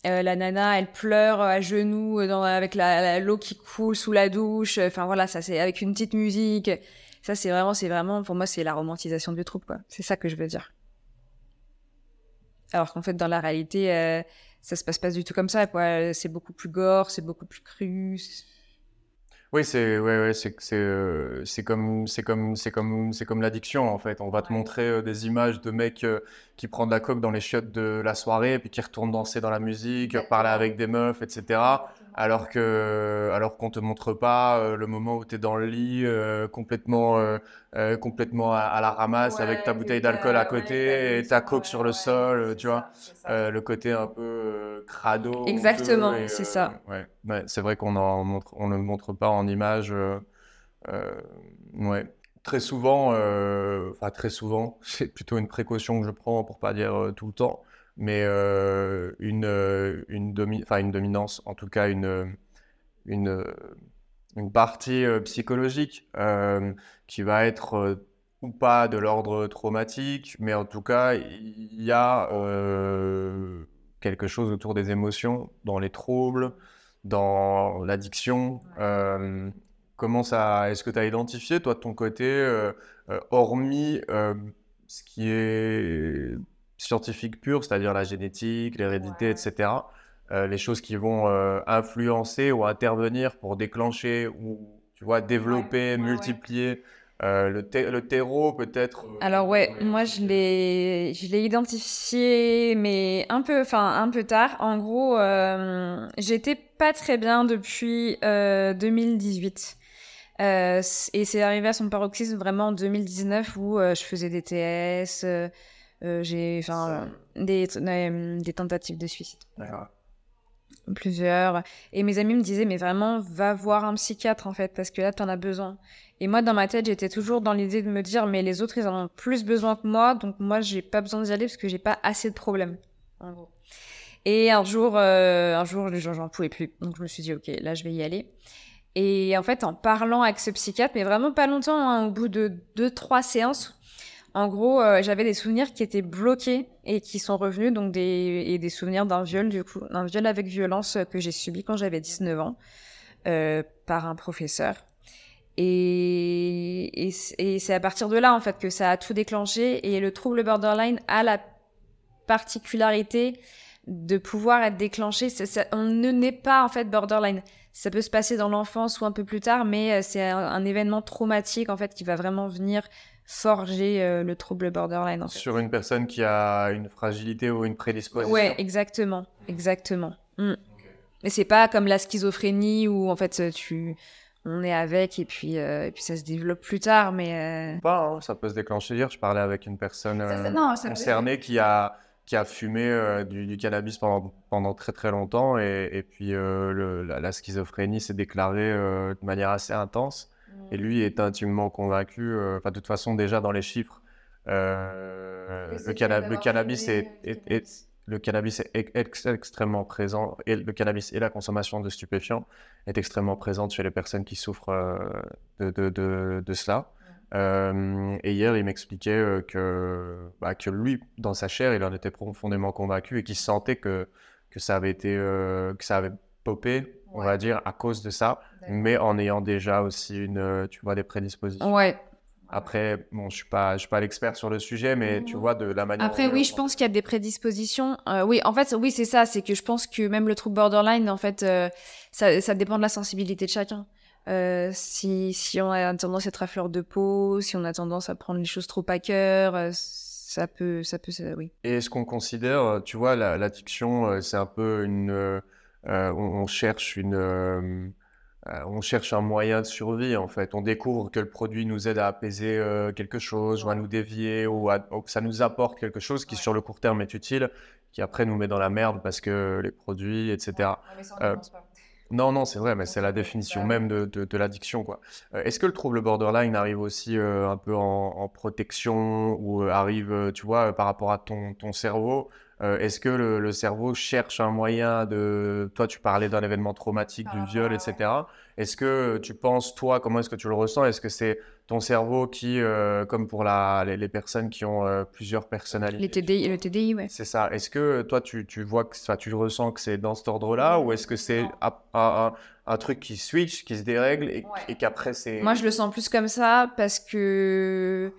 la nana elle pleure à genoux dans, avec l'eau qui coule sous la douche enfin voilà ça c'est avec une petite musique ça c'est vraiment c'est vraiment pour moi c'est la romantisation du trouble quoi c'est ça que je veux dire alors qu'en fait, dans la réalité, euh, ça se passe pas du tout comme ça. Quoi. C'est beaucoup plus gore, c'est beaucoup plus cru. Oui, c'est ouais, ouais, c'est euh, c'est comme c'est comme c'est comme c'est comme l'addiction en fait. On va te montrer euh, des images de mecs qui prennent de la coke dans les chiottes de la soirée, puis qui retournent danser dans la musique, parler avec des meufs, etc alors que alors qu'on te montre pas euh, le moment où tu es dans le lit euh, complètement euh, complètement à, la ramasse avec ta bouteille d'alcool à côté et ta coke sur le sol tu vois? le côté un peu crado exactement c'est ça. ouais, c'est vrai qu'on en montre on ne le montre pas en image ouais. Très souvent enfin très souvent c'est plutôt une précaution que je prends pour pas dire tout le temps mais euh, une, euh, une, une dominance, en tout cas une, une, une partie psychologique qui va être ou pas de l'ordre traumatique, mais en tout cas, il y a quelque chose autour des émotions dans les troubles, dans l'addiction. comment ça, est-ce que tu as identifié, toi, de ton côté, hormis ce qui est scientifique pur, c'est-à-dire la génétique, l'hérédité, etc., les choses qui vont influencer ou intervenir pour déclencher ou tu vois, développer, multiplier euh, le, le, terreau, peut-être euh, Alors ouais, moi je l'ai, je l'ai identifié, mais un peu, enfin un peu tard. En gros, euh, j'étais pas très bien depuis 2018. et c'est arrivé à son paroxysme vraiment en 2019 où je faisais des TS, j'ai enfin des, des tentatives de suicide. Plusieurs. Et mes amis me disaient, mais vraiment, va voir un psychiatre en fait, parce que là, t'en as besoin. Et moi, dans ma tête, j'étais toujours dans l'idée de me dire, mais les autres, ils en ont plus besoin que moi, donc moi, j'ai pas besoin d'y aller parce que j'ai pas assez de problèmes. En gros. Et un jour, euh, un jour, j'en pouvais plus. Donc je me suis dit, ok, là, je vais y aller. Et en fait, en parlant avec ce psychiatre, mais vraiment pas longtemps, hein, au bout de deux, trois séances, en gros, euh, j'avais des souvenirs qui étaient bloqués et qui sont revenus, donc des, et des souvenirs d'un viol, du coup, d'un viol avec violence que j'ai subi quand j'avais 19 ans euh, par un professeur. Et, et, c'est à partir de là, en fait, que ça a tout déclenché. Et le trouble borderline a la particularité de pouvoir être déclenché. on ne naît pas, en fait, borderline. Ça peut se passer dans l'enfance ou un peu plus tard, mais euh, c'est un, événement traumatique, en fait, qui va vraiment venir forger euh, le trouble borderline. En fait. Sur une personne qui a une fragilité ou une prédisposition. Ouais, exactement. Exactement. Mm. Mais c'est pas comme la schizophrénie où, en fait, tu on est avec et puis, euh, et puis ça se développe plus tard. Mais euh, pas, hein, ça peut se déclencher. Hier, je parlais avec une personne euh, concernée qui a qui a fumé du, cannabis pendant, pendant très très longtemps et, et puis le, la, schizophrénie s'est déclarée de manière assez intense. Et lui est intimement convaincu, enfin de toute façon déjà dans les chiffres, le, le, cannabis est, est le cannabis est extrêmement présent, et le cannabis et la consommation de stupéfiants est extrêmement présente chez les personnes qui souffrent euh, de, de, de, cela. Euh, et hier, il m'expliquait euh, que, bah, que lui, dans sa chair, il en était profondément convaincu et qu'il sentait que, que ça avait été, que ça avait popé, on va dire, à cause de ça, mais en ayant déjà aussi une, tu vois, des prédispositions. Ouais, après, bon, je suis pas, je suis pas l'expert sur le sujet, mais tu vois de la manière. Après, oui, je pense qu'il y a des prédispositions. Euh, oui, en fait, oui, c'est ça. C'est que je pense que même le trouble borderline, en fait, euh, ça, ça, dépend de la sensibilité de chacun. Euh, si, si on a tendance à être à fleur de peau, si on a tendance à prendre les choses trop à cœur, euh, ça peut, ça peut, oui. Et est-ce qu'on considère, tu vois, l'addiction, c'est un peu une, on, on, cherche une euh, on cherche un moyen de survie en fait. On découvre que le produit nous aide à apaiser euh, quelque chose ou à nous dévier ou, que ça nous apporte quelque chose qui sur le court terme est utile, qui après nous met dans la merde parce que les produits, etc. Euh, non, non, c'est vrai, mais c'est la définition même de, l'addiction. quoi. Est-ce que le trouble borderline arrive aussi un peu en, protection ou arrive, tu vois, par rapport à ton, ton cerveau euh, est-ce que le, cerveau cherche un moyen de... Toi, tu parlais d'un événement traumatique, du viol, etc. Est-ce que tu penses, toi, comment est-ce que tu le ressens? Est-ce que c'est ton cerveau qui, euh, comme pour la, les, personnes qui ont euh, plusieurs personnalités Les TDI, Le TDI, ouais. C'est ça. Est-ce que toi, tu, tu vois que ça, tu ressens que c'est dans cet ordre-là ou est-ce que c'est un, un, truc qui switch, qui se dérègle et, et qu'après c'est... Moi, je le sens plus comme ça parce que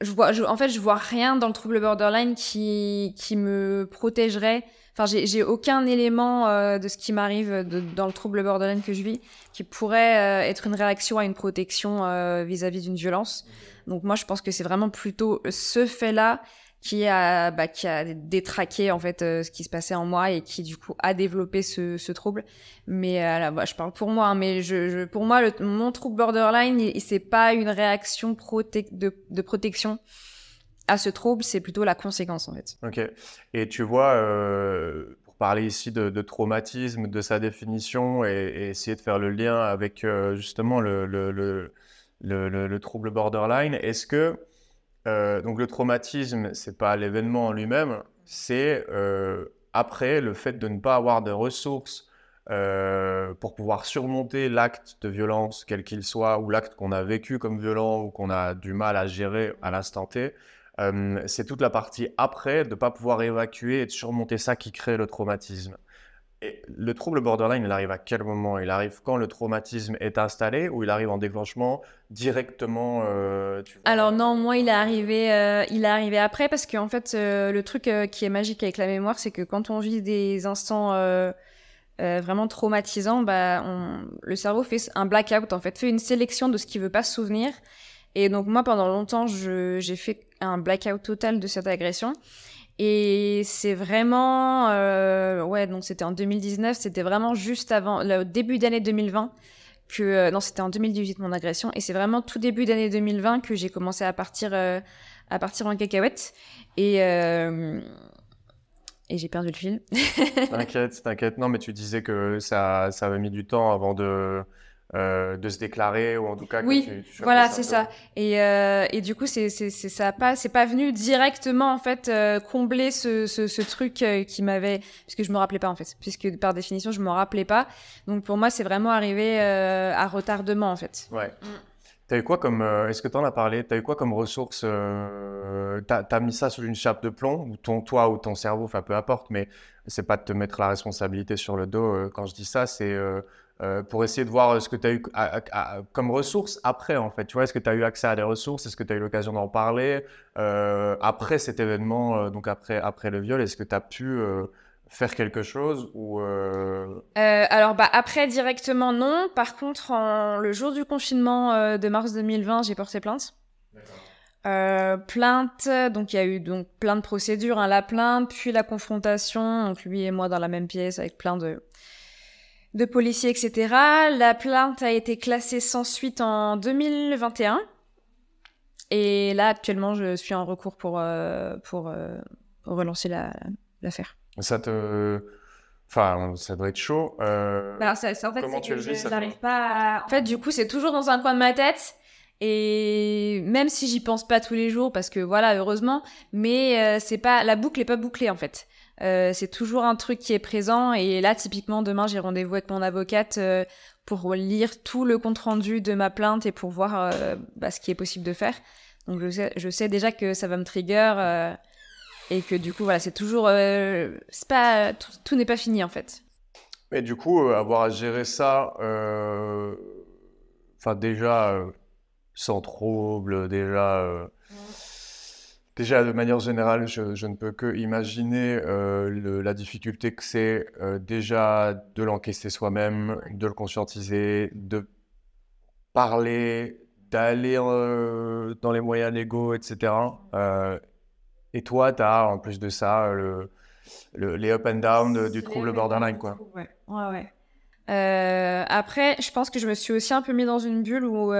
je vois, en fait, je vois rien dans le trouble borderline qui, qui me protégerait. Enfin, j'ai aucun élément euh, de ce qui m'arrive dans le trouble borderline que je vis qui pourrait euh, être une réaction à une protection euh, vis-à-vis d'une violence. Donc moi, je pense que c'est vraiment plutôt ce fait-là qui a, bah, qui a détraqué en fait euh, ce qui se passait en moi et qui du coup a développé ce, ce trouble. Mais euh, bah, je parle pour moi, hein, mais je, pour moi, mon trouble borderline, c'est pas une réaction de, de, protection à ce trouble, c'est plutôt la conséquence en fait. Ok. Et tu vois, euh, pour parler ici de, traumatisme, de sa définition et, essayer de faire le lien avec justement le, le, le, trouble borderline, est-ce que euh, donc le traumatisme, c'est pas l'événement en lui-même, c'est euh, après le fait de ne pas avoir de ressources pour pouvoir surmonter l'acte de violence, quel qu'il soit, ou l'acte qu'on a vécu comme violent ou qu'on a du mal à gérer à l'instant T, c'est toute la partie après de ne pas pouvoir évacuer et de surmonter ça qui crée le traumatisme. Et le trouble borderline, il arrive à quel moment? Il arrive quand le traumatisme est installé ou il arrive en déclenchement directement euh, Alors non, moi il est arrivé, euh, il est arrivé après parce qu'en fait euh, le truc qui est magique avec la mémoire, c'est que quand on vit des instants vraiment traumatisants, bah, le cerveau fait un blackout en fait, fait une sélection de ce qu'il veut pas se souvenir. Et donc moi pendant longtemps, j'ai fait un blackout total de cette agression. Et c'est vraiment, euh, ouais, donc c'était en 2019, c'était vraiment juste avant, le début d'année 2020 que, euh, non, c'était en 2018 mon agression, et c'est vraiment tout début d'année 2020 que j'ai commencé à partir, euh, à partir en cacahuète, et euh, et j'ai perdu le fil. t'inquiète, t'inquiète. Non, mais tu disais que ça, ça avait mis du temps avant de, euh, de se déclarer ou en tout cas oui tu, voilà c'est ça. Et, euh, et du coup c'est c'est ça pas c'est pas venu directement en fait euh, combler ce, ce, ce truc qui m'avait puisque je me rappelais pas en fait. Puisque par définition je me rappelais pas. Donc pour moi c'est vraiment arrivé à retardement en fait. Ouais. Mm. T'as eu quoi comme, est-ce que tu en as parlé, t'as eu quoi comme ressources T'as as mis ça sous une chape de plomb, ou ton toi ou ton cerveau, enfin peu importe, mais c'est pas de te mettre la responsabilité sur le dos. quand je dis ça, c'est euh, pour essayer de voir ce que tu as eu comme ressources après, en fait. Tu vois, est-ce que tu as eu accès à des ressources? Est-ce que tu as eu l'occasion d'en parler? Euh, après cet événement, euh, donc après, après le viol Est-ce que tu as pu faire quelque chose ou Alors, bah, après, directement, non. Par contre, le jour du confinement de mars 2020, j'ai porté plainte. plainte, donc il y a eu donc plein de procédures, hein, la plainte, puis la confrontation, donc lui et moi dans la même pièce avec plein de, de policiers, etc. La plainte a été classée sans suite en 2021. Et là, actuellement, je suis en recours pour, euh, pour euh, relancer l'affaire. ça te... Enfin, ça doit être chaud. Euh, bah, ça, en fait, Comment tu je n'arrive pas En fait, du coup, c'est toujours dans un coin de ma tête. Et même si j'y pense pas tous les jours, parce que voilà, heureusement, mais c'est pas la boucle est pas bouclée en fait. Euh, c'est toujours un truc qui est présent. Et là, typiquement, demain, j'ai rendez-vous avec mon avocate euh, pour lire tout le compte-rendu de ma plainte et pour voir euh, bah, ce qui est possible de faire. Donc, je sais, je sais déjà que ça va me trigger et que du coup, voilà, c'est toujours... c'est pas, tout, n'est pas fini, en fait. Mais du coup, avoir à gérer ça, enfin déjà, sans trouble, déjà... Déjà, de manière générale, je, ne peux que imaginer euh, la difficulté que c'est euh, déjà de l'encaisser soi-même, de le conscientiser, de parler, d'aller euh, dans les moyens légaux, etc. et toi, tu as en plus de ça le, les up and down du trouble borderline. Quoi. Ouais, ouais, ouais. après, je pense que je me suis aussi un peu mis dans une bulle où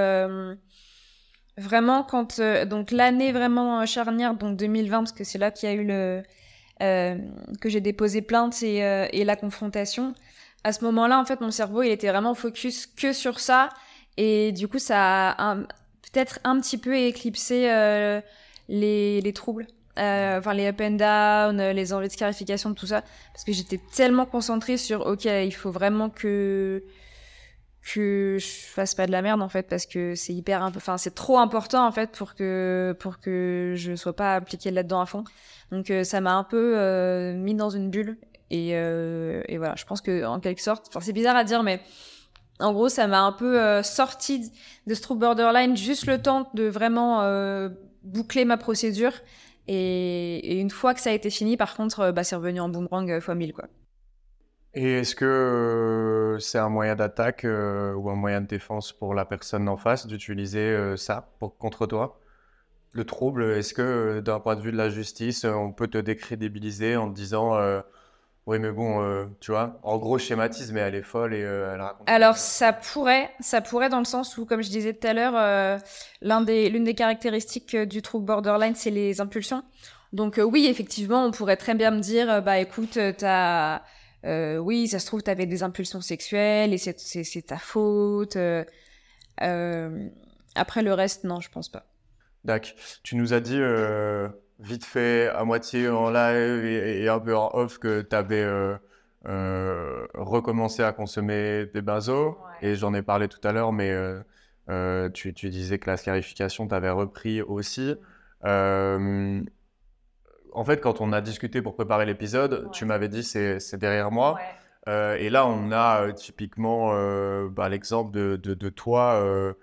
Vraiment, quand euh, donc l'année vraiment euh, charnière, donc 2020, parce que c'est là qu'il y a eu le euh, que j'ai déposé plainte et, et, la confrontation. À ce moment-là, en fait, mon cerveau, il était vraiment focus que sur ça, et du coup, ça a peut-être un petit peu éclipsé les, les troubles. enfin les up and down, les envies de scarification, tout ça, parce que j'étais tellement concentrée sur ok, il faut vraiment que que je fasse pas de la merde en fait parce que c'est hyper enfin c'est trop important en fait pour que pour que je sois pas appliquée là-dedans à fond. Donc euh, ça m'a un peu euh, mis dans une bulle et, euh, et voilà. Je pense que en quelque sorte enfin c'est bizarre à dire mais en gros ça m'a un peu sorti de ce borderline juste le temps de vraiment boucler ma procédure. Et, et, une fois que ça a été fini par contre bah c'est revenu en boomerang fois 1000 quoi et est-ce que euh, c'est un moyen d'attaque euh, ou un moyen de défense pour la personne en face d'utiliser euh, ça contre toi? Le trouble, est-ce que d'un point de vue de la justice, on peut te décrédibiliser en te disant oui mais bon, tu vois, en gros schématise, mais elle est folle et elle raconte. Alors ça pourrait, ça pourrait dans le sens où, comme je disais tout à l'heure, des, l'une des caractéristiques du trouble borderline, c'est les impulsions. Donc oui, effectivement, on pourrait très bien me dire, bah écoute, t'as euh, oui, ça se trouve, tu avais des impulsions sexuelles et c'est ta faute. Euh, euh, après, le reste, non, je pense pas. D'accord. Tu nous as dit vite fait, à moitié en live et, un peu en off, que tu avais recommencer à consommer des benzos. Et j'en ai parlé tout à l'heure, mais tu, tu, disais que la scarification t'avait repris aussi. En fait, quand on a discuté pour préparer l'épisode, tu m'avais dit c'est derrière moi. et là, on a typiquement bah, l'exemple de, de, de, toi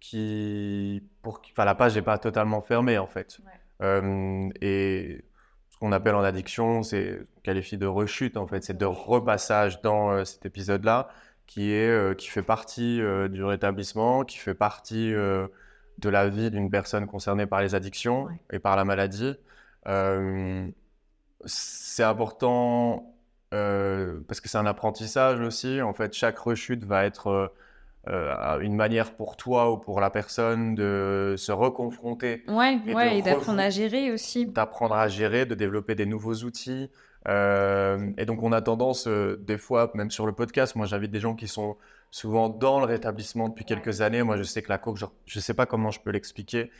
qui, pour, enfin, la page n'est pas totalement fermée en fait. Euh, et ce qu'on appelle en addiction, c'est qualifié de rechute en fait, c'est de repassage dans euh, cet épisode-là qui est euh, qui fait partie du rétablissement, qui fait partie de la vie d'une personne concernée par les addictions et par la maladie. c'est important parce que c'est un apprentissage aussi. En fait, chaque rechute va être euh, une manière pour toi ou pour la personne de se reconfronter. Ouais, et, ouais, et d'apprendre à gérer aussi. D'apprendre à gérer, de développer des nouveaux outils. Euh, et donc, on a tendance, euh, des fois, même sur le podcast, moi j'invite des gens qui sont souvent dans le rétablissement depuis quelques années. Moi, je sais que la coque, je ne sais pas comment je peux l'expliquer.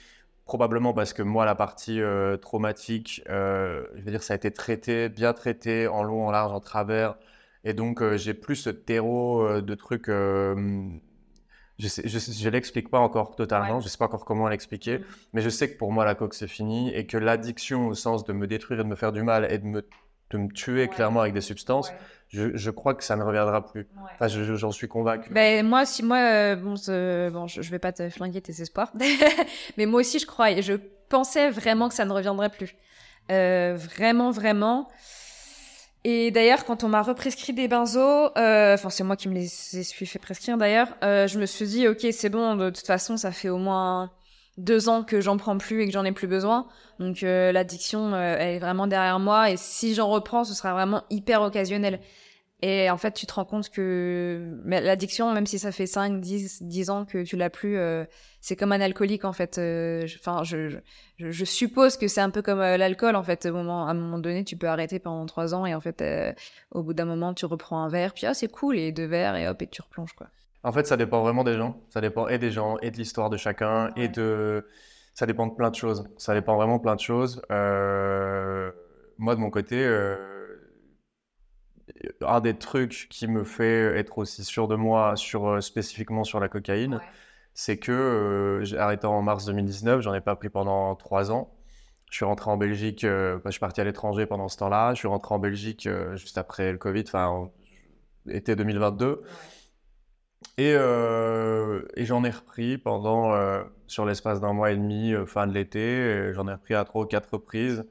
Probablement parce que moi, la partie traumatique, je veux dire, ça a été traité, bien traité, en long, en large, en travers. Et donc, j'ai plus ce terreau de trucs je ne l'explique pas encore totalement, je ne sais pas encore comment l'expliquer, mm. mais je sais que pour moi, la coque, c'est fini et que l'addiction au sens de me détruire et de me faire du mal et de me, de me tuer clairement avec des substances, je, je, crois que ça ne reviendra plus. Enfin, j'en suis convaincu. Ben, moi, si moi, euh, bon, bon, je, ne vais pas te flinguer tes espoirs, mais moi aussi, je crois et je pensais vraiment que ça ne reviendrait plus. Euh, vraiment, vraiment. Et d'ailleurs, quand on m'a represcrit des benzos, euh, enfin c'est moi qui me les suis fait prescrire d'ailleurs, euh, je me suis dit ok c'est bon, de toute façon ça fait au moins deux ans que j'en prends plus et que j'en ai plus besoin, donc euh, l'addiction elle est vraiment derrière moi et si j'en reprends ce sera vraiment hyper occasionnel. Et en fait, tu te rends compte que l'addiction, même si ça fait 5, 10, 10 ans que tu l'as plus, euh, c'est comme un alcoolique en fait. Euh, enfin, je, je, je, suppose que c'est un peu comme euh, l'alcool en fait. Au moment, à un moment donné, tu peux arrêter pendant 3 ans et en fait, au bout d'un moment, tu reprends un verre, puis ah, c'est cool, et deux verres, et hop, et tu replonges quoi. En fait, ça dépend vraiment des gens. Ça dépend et des gens, et de l'histoire de chacun, et de. Ça dépend de plein de choses. Ça dépend vraiment plein de choses. moi, de mon côté un des trucs qui me fait être aussi sûr de moi, sur, euh, spécifiquement sur la cocaïne, c'est que euh, j'ai arrêté en mars 2019, j'en ai pas pris pendant trois ans. Je suis rentré en Belgique, euh, bah, je suis parti à l'étranger pendant ce temps-là. Je suis rentré en Belgique juste après le Covid, enfin, été 2022. Et, et j'en ai repris pendant, sur l'espace d'un mois et demi, fin de l'été. J'en ai repris à trois ou quatre reprises.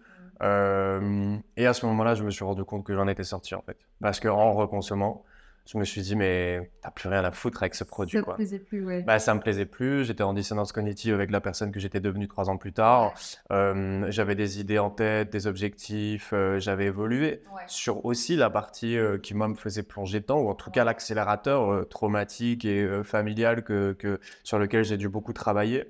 Euh, et à ce moment-là, je me suis rendu compte que j'en étais sorti en fait. Parce qu'en reconsommant, je me suis dit, mais t'as plus rien à foutre avec ce produit. Ça quoi. me plaisait plus, ouais. Bah, ça me plaisait plus. J'étais en dissonance cognitive avec la personne que j'étais devenue trois ans plus tard. Euh, j'avais des idées en tête, des objectifs. Euh, j'avais évolué sur aussi la partie qui, moi, me faisait plonger dedans, ou en tout cas l'accélérateur traumatique et familial que, que, sur lequel j'ai dû beaucoup travailler.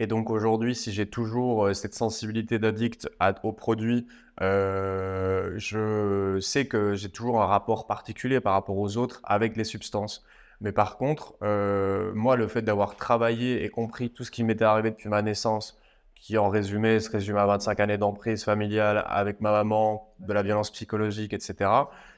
Et donc aujourd'hui, si j'ai toujours euh, cette sensibilité d'addict aux produits, euh, je sais que j'ai toujours un rapport particulier par rapport aux autres avec les substances. Mais par contre, euh, moi, le fait d'avoir travaillé et compris tout ce qui m'était arrivé depuis ma naissance, qui en résumé se résume à 25 années d'emprise familiale avec ma maman, de la violence psychologique, etc.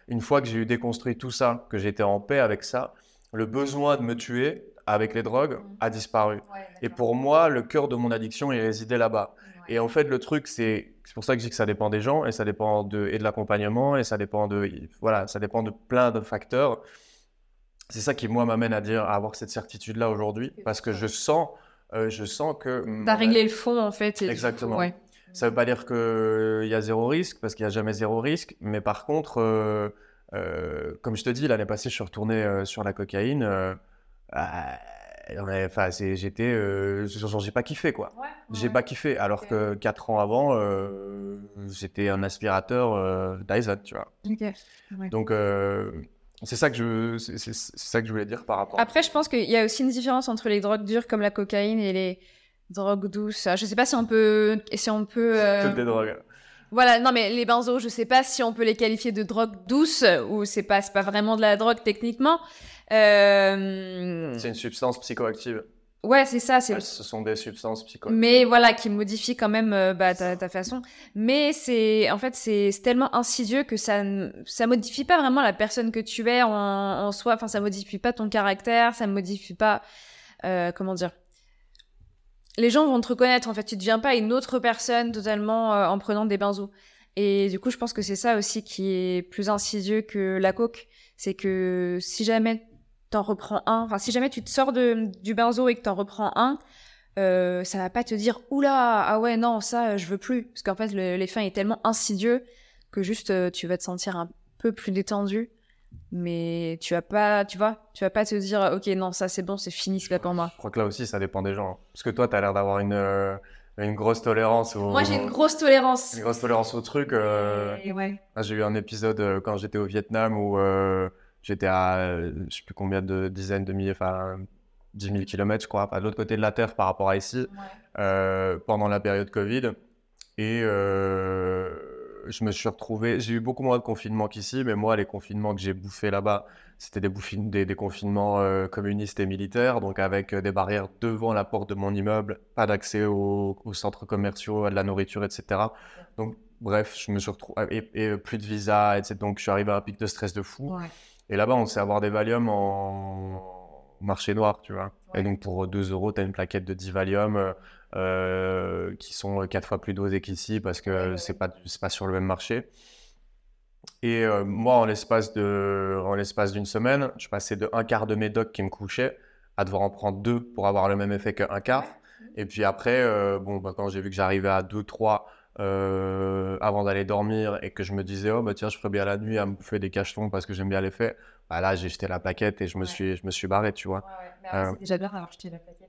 Une fois que j'ai eu déconstruit tout ça, que j'étais en paix avec ça, le besoin de me tuer avec les drogues mmh. a disparu. et pour moi, le cœur de mon addiction, il résidait là-bas. Et en fait, le truc, c'est c'est pour ça que je dis que ça dépend des gens et ça dépend de et de l'accompagnement et ça dépend de voilà, ça dépend de plein de facteurs. C'est ça qui moi m'amène à dire à avoir cette certitude là aujourd'hui parce que je sens euh, je sens que T'as réglé le fond en fait. Exactement. Ouais. Ça veut pas dire qu'il y a zéro risque parce qu'il y a jamais zéro risque, mais par contre, euh, euh, comme je te dis, l'année passée, je suis retourné sur la cocaïne bah, enfin, j'étais, euh, j'ai pas kiffé quoi. j'ai pas kiffé. Alors que 4 ans avant, euh, j'étais un aspirateur euh, Dyson, tu vois. Donc euh, c'est ça que je, c'est ça que je voulais dire par rapport. Après, je pense qu'il y a aussi une différence entre les drogues dures comme la cocaïne et les drogues douces. Je sais pas si on peut, si on peut. Toutes des drogues. Voilà, non mais les benzos, je sais pas si on peut les qualifier de drogue douce ou c'est pas, pas vraiment de la drogue techniquement. Euh, c'est une substance psychoactive. Ouais, c'est ça. C'est... ce sont des substances psychoactives. Mais voilà, qui modifient quand même euh, bah, ta, ta, façon. Mais c'est, en fait, c'est, tellement insidieux que ça, ça modifie pas vraiment la personne que tu es en, en soi. Enfin, ça modifie pas ton caractère, ça modifie pas, euh, comment dire. Les gens vont te reconnaître. En fait, tu deviens pas une autre personne totalement euh, en prenant des benzos. Et du coup, je pense que c'est ça aussi qui est plus insidieux que la coke. C'est que si jamais t'en reprends un, enfin si jamais tu te sors de, du benzo et que t'en reprends un, euh, ça va pas te dire oula ah ouais non ça je veux plus parce qu'en fait l'effet est tellement insidieux que juste euh, tu vas te sentir un peu plus détendu mais tu vas pas tu vois tu vas pas te dire ok non ça c'est bon c'est fini c'est pas pour moi je crois que là aussi ça dépend des gens parce que toi tu as l'air d'avoir une euh, une grosse tolérance au... Moi, j'ai une grosse tolérance. Une grosse tolérance au truc. Euh... Ouais. J'ai eu un épisode quand j'étais au Vietnam où J'étais à euh, je sais plus combien de dizaines de milliers, enfin 10 000 km, je crois, à l'autre côté de la Terre par rapport à ici, euh, pendant la période Covid. Et euh, je me suis retrouvé. J'ai eu beaucoup moins de confinements qu'ici, mais moi, les confinements que j'ai bouffés là-bas, c'était des, des, confinements communistes et militaires, donc avec des barrières devant la porte de mon immeuble, pas d'accès aux, centres commerciaux, à de la nourriture, etc. Donc, bref, je me suis retrouvé. Et, plus de visa, etc. Donc, je suis arrivé à un pic de stress de fou. Et là-bas, on sait avoir des Valium en marché noir, tu vois. Et donc, pour 2 euros, tu as une plaquette de 10 Valium euh, qui sont 4 fois plus dosées qu'ici parce que c'est pas, pas sur le même marché. Et euh, moi, en l'espace d'une semaine, je passais de un quart de médoc qui me couchait à devoir en prendre deux pour avoir le même effet qu'un quart. Et puis après, euh, bon, bah, quand j'ai vu que j'arrivais à 2-3 euh, avant d'aller dormir et que je me disais, oh bah tiens, je ferais bien la nuit à me bouffer des cachetons parce que j'aime bien l'effet, bah là, j'ai jeté la plaquette et je me, suis, je me suis barré, tu vois. Euh, c'est déjà bien d'avoir jeté la plaquette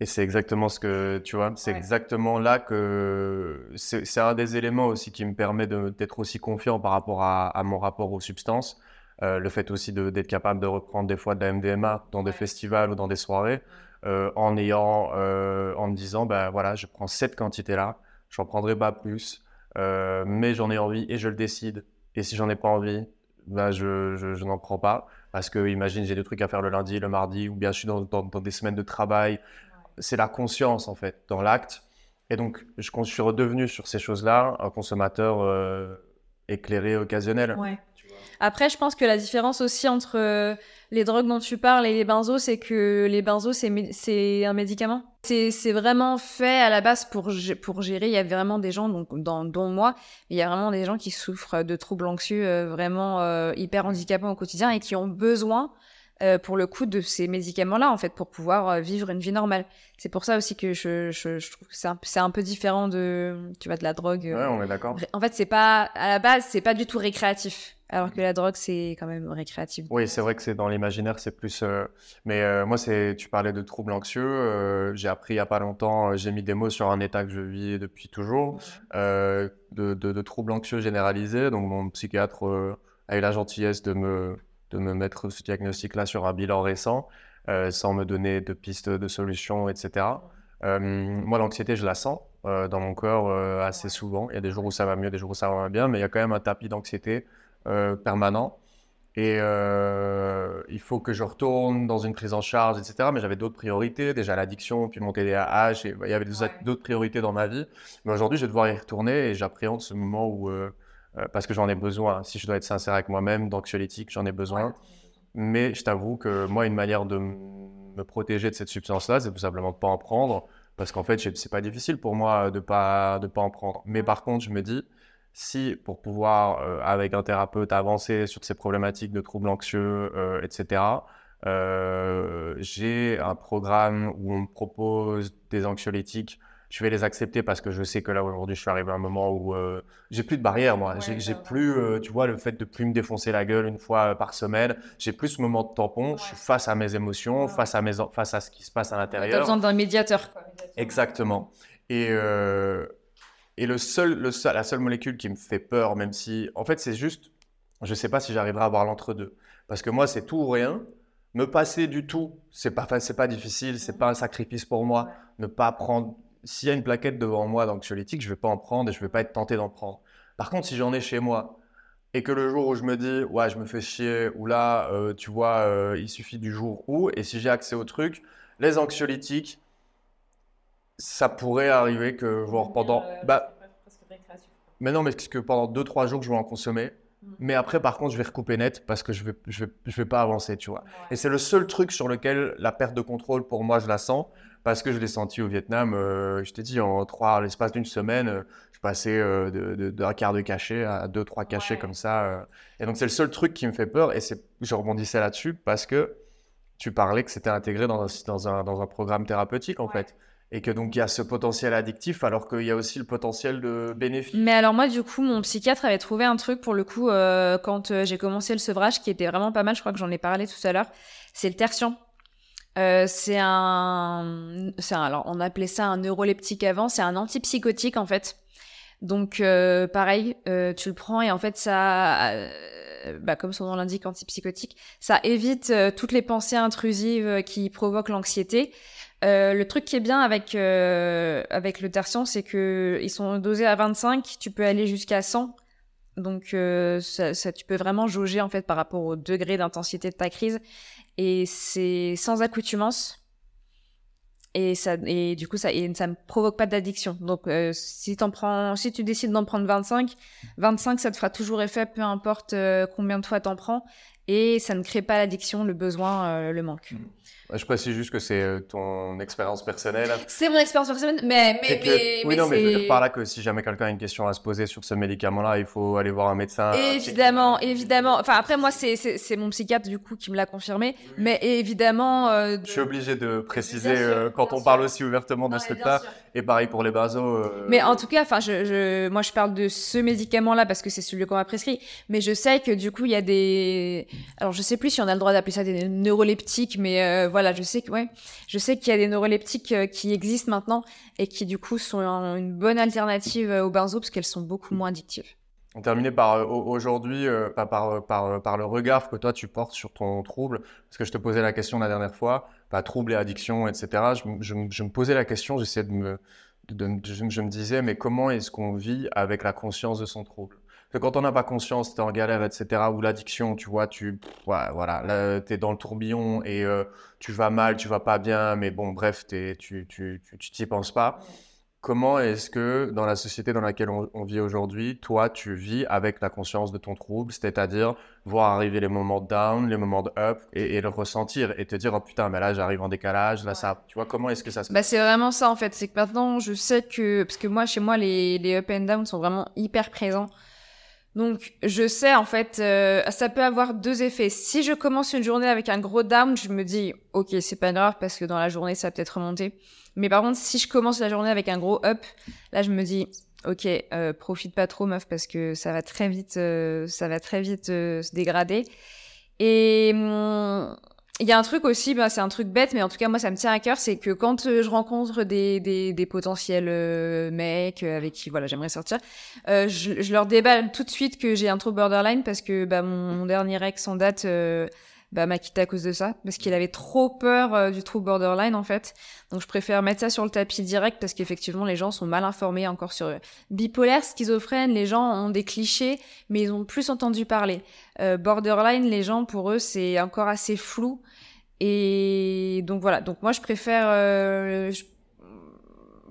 et c'est exactement ce que, tu vois, c'est exactement là que c'est un des éléments aussi qui me permet d'être aussi confiant par rapport à, à, mon rapport aux substances. Euh, le fait aussi d'être capable de reprendre des fois de la MDMA dans des festivals ou dans des soirées, en ayant, en me disant, ben voilà, je prends cette quantité-là, j'en prendrai pas plus, euh, mais j'en ai envie et je le décide. Et si j'en ai pas envie, bah je, je, n'en prends pas. Parce que, imagine, j'ai des trucs à faire le lundi, le mardi, ou bien je suis dans, dans, des semaines de travail. C'est la conscience, en fait, dans l'acte. Et donc, je, je, suis redevenu sur ces choses-là un consommateur euh, éclairé, occasionnel. Ouais. Après, je pense que la différence aussi entre euh, les drogues dont tu parles et les benzos, c'est que les benzos, c'est un médicament. C'est vraiment fait à la base pour, pour gérer. Il y a vraiment des gens, donc, dans, dont moi, il y a vraiment des gens qui souffrent de troubles anxieux euh, vraiment euh, hyper handicapants au quotidien et qui ont besoin pour le coup de ces médicaments-là, en fait, pour pouvoir vivre une vie normale. C'est pour ça aussi que je, je, je trouve que c'est un, un, peu différent de, tu vois, de la drogue. Ouais, on est d'accord. En fait, c'est pas, à la base, c'est pas du tout récréatif. Alors que la drogue, c'est quand même récréatif. Oui, c'est vrai que c'est dans l'imaginaire, c'est plus. Euh, mais euh, moi, c'est. Tu parlais de troubles anxieux. Euh, j'ai appris il y a pas longtemps. j'ai mis des mots sur un état que je vis depuis toujours, de, de, troubles anxieux généralisés. Donc mon psychiatre a eu la gentillesse de me de me mettre ce diagnostic-là sur un bilan récent, sans me donner de pistes de solutions, etc. moi, l'anxiété, je la sens dans mon corps assez souvent. Il y a des jours où ça va mieux, des jours où ça va moins bien, mais il y a quand même un tapis d'anxiété euh, permanent. Et euh, il faut que je retourne dans une prise en charge, etc. Mais j'avais d'autres priorités, déjà l'addiction, puis mon TDAH, et il y avait d'autres priorités dans ma vie. Mais aujourd'hui, je vais devoir y retourner et j'appréhende ce moment où, euh, parce que j'en ai besoin. Si je dois être sincère avec moi-même, d'anxiolytique, j'en ai besoin. Mais je t'avoue que moi, une manière de me protéger de cette substance-là, c'est tout simplement de ne pas en prendre. Parce qu'en fait, c'est pas difficile pour moi de pas, de pas en prendre. Mais par contre, je me dis, si pour pouvoir, euh, avec un thérapeute, avancer sur ces problématiques de troubles anxieux, euh, etc., euh, j'ai un programme où on me propose des anxiolytiques. Je vais les accepter parce que je sais que là aujourd'hui je suis arrivé à un moment où j'ai plus de barrière moi. j'ai plus, tu vois, le fait de plus me défoncer la gueule une fois par semaine. J'ai plus ce moment de tampon. Je suis face à mes émotions, face à mes, face à ce qui se passe à l'intérieur. T'as besoin d'un médiateur. Exactement. Et et le seul, le la seule molécule qui me fait peur, même si, en fait, c'est juste, je ne sais pas si j'arriverai à avoir l'entre-deux. Parce que moi, c'est tout ou rien. Me passer du tout, c'est pas, c'est pas difficile, c'est pas un sacrifice pour moi. Ne pas prendre, s'il y a une plaquette devant moi d'anxiolytique, je vais pas en prendre et je vais pas être tenté d'en prendre. Par contre, si j'en ai chez moi et que le jour où je me dis, ouais, je me fais chier, ou là, euh, tu vois, euh, il suffit du jour où, et si j'ai accès au truc, Les anxiolytiques, ça pourrait arriver que genre, pendant. bah, mais non, mais que pendant 2-3 jours, je vais en consommer. Mm. Mais après, par contre, je vais recouper net parce que je vais, je vais, je vais pas avancer, tu vois. Et c'est le seul truc sur lequel la perte de contrôle, pour moi, je la sens parce que je l'ai senti au Vietnam. Euh, je t'ai dit, en trois, l'espace d'une semaine, euh, je passais euh, d'un quart de cachet à deux, trois cachets comme ça. Et donc, c'est le seul truc qui me fait peur. Et je rebondissais là-dessus parce que tu parlais que c'était intégré dans un, dans un, dans un programme thérapeutique, en fait et que donc il y a ce potentiel addictif alors qu'il y a aussi le potentiel de bénéfice. Mais alors moi du coup mon psychiatre avait trouvé un truc pour le coup quand j'ai commencé le sevrage qui était vraiment pas mal, je crois que j'en ai parlé tout à l'heure, c'est le tertian. Euh, c'est un, c'est alors on appelait ça un neuroleptique avant, c'est un antipsychotique en fait. Donc pareil, tu le prends et en fait ça, bah, comme son nom l'indique, antipsychotique, ça évite toutes les pensées intrusives qui provoquent l'anxiété. Euh, le truc qui est bien avec, euh, avec le tertian, c'est que ils sont dosés à 25, tu peux aller jusqu'à 100. Donc euh, ça, tu peux vraiment jauger en fait par rapport au degré d'intensité de ta crise. Et c'est sans accoutumance. Et, ça, et du coup, ça et ça provoque pas d'addiction. Donc euh, si, en prends, si tu décides d'en prendre 25, 25, ça te fera toujours effet, peu importe euh, combien de fois t'en prends. Et ça ne crée pas l'addiction, le besoin, le manque. Mmh. Je précise juste que c'est euh, ton expérience personnelle. C'est mon expérience personnelle, mais. mais, mais oui, non, mais je veux dire par là que si jamais quelqu'un a une question à se poser sur ce médicament-là, il faut aller voir un médecin. Évidemment, évidemment. Enfin, après, moi, c'est mon psychiatre, du coup, qui me l'a confirmé. Mais évidemment. Euh, je suis obligé de préciser euh, quand on parle aussi ouvertement de ce truc-là. Et pareil pour les basos. Mais en tout cas, enfin, je, je, moi, je parle de ce médicament-là parce que c'est celui qu'on m'a prescrit. Mais je sais que, du coup, il y a des. Alors, je sais plus si on a le droit d'appeler ça des neuroleptiques, mais voilà, je sais que ouais, je sais qu'il y a des neuroleptiques euh, qui existent maintenant et qui du coup sont une bonne alternative euh, aux benzo parce qu'elles sont beaucoup moins addictives. On terminait par euh, aujourd'hui, par, par, par, le regard que toi tu portes sur ton trouble, parce que je te posais la question la dernière fois, pas trouble et addiction, etc. Je, me posais la question, j'essayais de me, je, me disais, mais comment est-ce qu'on vit avec la conscience de son trouble? Que quand on n'a pas conscience, tu es en galère, etc., ou l'addiction, tu vois, tu voilà, es dans le tourbillon et euh, tu vas mal, tu vas pas bien, mais bon, bref, tu tu tu t'y penses pas. Comment est-ce que dans la société dans laquelle on, vit aujourd'hui, toi, tu vis avec la conscience de ton trouble, c'est-à-dire voir arriver les moments de down, les moments de up et, le ressentir et te dire oh putain mais là j'arrive en décalage, là ça, tu vois comment est-ce que ça se bah, c'est vraiment ça en fait, c'est que maintenant je sais que parce que moi chez moi les, les up and down sont vraiment hyper présents. Donc, je sais, en fait, euh, ça peut avoir deux effets. Si je commence une journée avec un gros down, je me dis, ok, c'est pas grave parce que dans la journée, ça va peut-être remonter. Mais par contre, si je commence la journée avec un gros up, là, je me dis, ok, euh, profite pas trop, meuf, parce que ça va très vite, euh, ça va très vite se dégrader. Et hum, il y a un truc aussi, bah, c'est un truc bête, mais en tout cas, moi, ça me tient à cœur, c'est que quand euh, je rencontre des, des, potentiels euh, mecs euh, avec qui, voilà, j'aimerais sortir, je, je, leur déballe tout de suite que j'ai un trouble borderline parce que bah, mon, dernier ex en date bah, m'a quitté à cause de ça, parce qu'il avait trop peur du trouble borderline, en fait. Donc, je préfère mettre ça sur le tapis direct parce qu'effectivement, les gens sont mal informés encore sur bipolaire, schizophrène, les gens ont des clichés, mais ils ont plus entendu parler. borderline, les gens, pour eux, c'est encore assez flou. Et donc voilà, donc moi je préfère... Euh,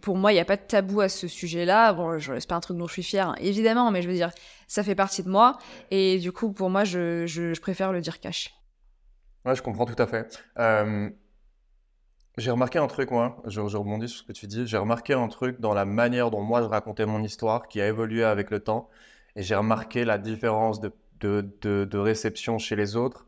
pour moi, il n'y a pas de tabou à ce sujet-là. Bon, je c'est pas un truc dont je suis fière, hein, évidemment, mais je veux dire, ça fait partie de moi. Et du coup, pour moi, je, je, préfère le dire cash. Ouais, je comprends tout à fait. J'ai remarqué un truc, moi, je, je, rebondis sur ce que tu dis. J'ai remarqué un truc dans la manière dont moi je racontais mon histoire qui a évolué avec le temps. Et j'ai remarqué la différence de, réception chez les autres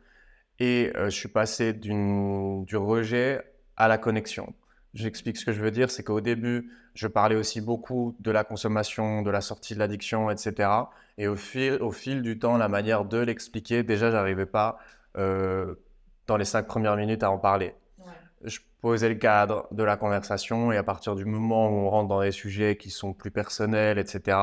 et euh, je suis passé du rejet à la connexion. J'explique ce que je veux dire, c'est qu'au début, je parlais aussi beaucoup de la consommation, de la sortie de l'addiction, etc. Et au fil, au fil du temps, la manière de l'expliquer, déjà, j'arrivais pas euh, dans les cinq premières minutes à en parler. Je posais le cadre de la conversation et à partir du moment où on rentre dans des sujets qui sont plus personnels, etc.,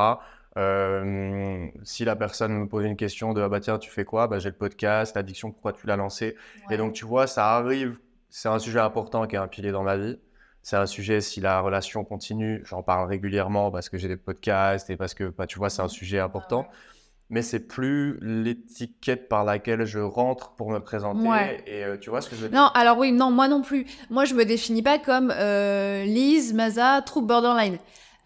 euh, si la personne me pose une question de ah bah tiens tu fais quoi? Bah j'ai le podcast l'addiction pourquoi tu l'as lancé et donc tu vois ça arrive. C'est un sujet important qui est un pilier dans ma vie. C'est un sujet si la relation continue j'en parle régulièrement parce que j'ai des podcasts et parce que bah, tu vois c'est un sujet important mais c'est plus l'étiquette par laquelle je rentre pour me présenter. Et euh, tu vois ce que je veux dire? Non, alors oui, non, moi non plus. Moi, je me définis pas comme euh, Lise, Maza, troupe borderline.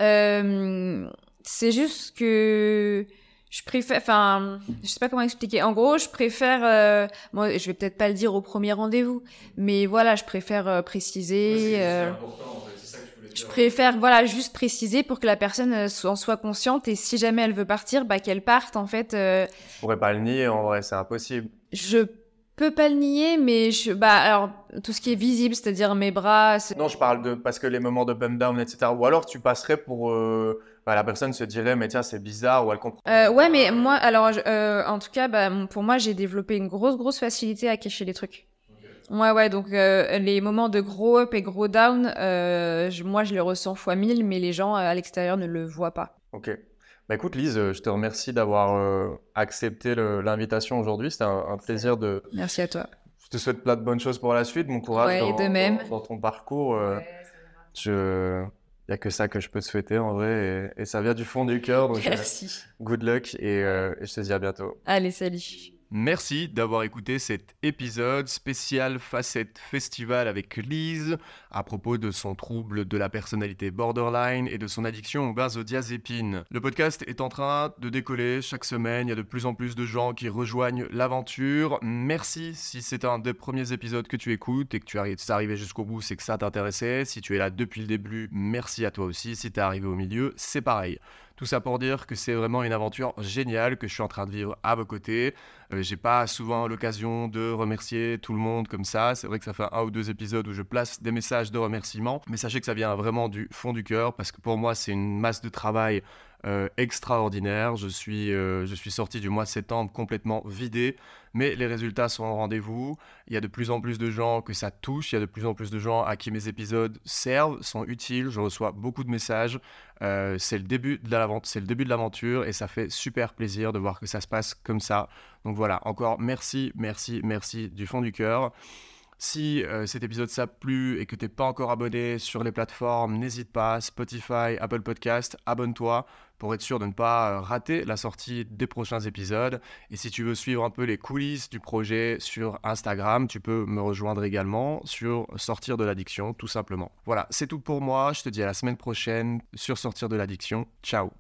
Euh, c'est juste que je préfère, enfin, je sais pas comment expliquer. En gros, je préfère, euh, moi, je vais peut-être pas le dire au premier rendez-vous, mais voilà, je préfère euh, préciser. Euh, je préfère, voilà, juste préciser pour que la personne en soit consciente et si jamais elle veut partir, bah qu'elle parte en fait. Je pourrais pas le nier, en vrai, c'est impossible. Je peux pas le nier, mais je, bah alors tout ce qui est visible, c'est-à-dire mes bras. Non, je parle de parce que les moments de bump down, etc. Ou alors tu passerais pour bah, la personne se dirait mais tiens c'est bizarre ou elle comprend. Euh, ouais mais moi alors euh, en tout cas bah, pour moi j'ai développé une grosse grosse facilité à cacher les trucs. Ouais ouais donc euh, les moments de gros up et gros down moi je les ressens fois mille mais les gens à l'extérieur ne le voient pas. Ok. Bah écoute Lise, je te remercie d'avoir accepté l'invitation aujourd'hui. C'était un, plaisir de. Merci à toi. Je te souhaite plein de bonnes choses pour la suite, bon courage ouais, de même. dans, ton parcours. je il n'y a que ça que je peux te souhaiter en vrai. Et, ça vient du fond du cœur. Merci. good luck et, euh, et je te dis à bientôt. Allez, salut. Merci d'avoir écouté cet épisode spécial Facette Festival avec Lise à propos de son trouble de la personnalité borderline et de son addiction aux benzodiazépines. Le podcast est en train de décoller chaque semaine, il y a de plus en plus de gens qui rejoignent l'aventure. Merci si c'est un des premiers épisodes que tu écoutes et que tu es arrivé jusqu'au bout, c'est que ça t'intéressait. Si tu es là depuis le début, merci à toi aussi. Si tu es arrivé au milieu, c'est pareil. Tout ça pour dire que c'est vraiment une aventure géniale que je suis en train de vivre à vos côtés. Euh, j'ai pas souvent l'occasion de remercier tout le monde comme ça. C'est vrai que ça fait un ou deux épisodes où je place des messages de remerciement, mais sachez que ça vient vraiment du fond du cœur parce que pour moi c'est une masse de travail euh, extraordinaire. Je suis, euh, je suis sorti du mois de septembre complètement vidé, mais les résultats sont au rendez-vous. Il y a de plus en plus de gens que ça touche, il y a de plus en plus de gens à qui mes épisodes servent, sont utiles. Je reçois beaucoup de messages. Euh, c'est le début de l'aventure et ça fait super plaisir de voir que ça se passe comme ça. Donc voilà, encore merci, merci, merci du fond du cœur. Si euh, cet épisode t'a plu et que t'es pas encore abonné sur les plateformes, n'hésite pas, Spotify, Apple Podcast, abonne-toi pour être sûr de ne pas euh, rater la sortie des prochains épisodes. Et si tu veux suivre un peu les coulisses du projet sur Instagram, tu peux me rejoindre également sur Sortir de l'addiction, tout simplement. Voilà, c'est tout pour moi. Je te dis à la semaine prochaine sur Sortir de l'addiction. Ciao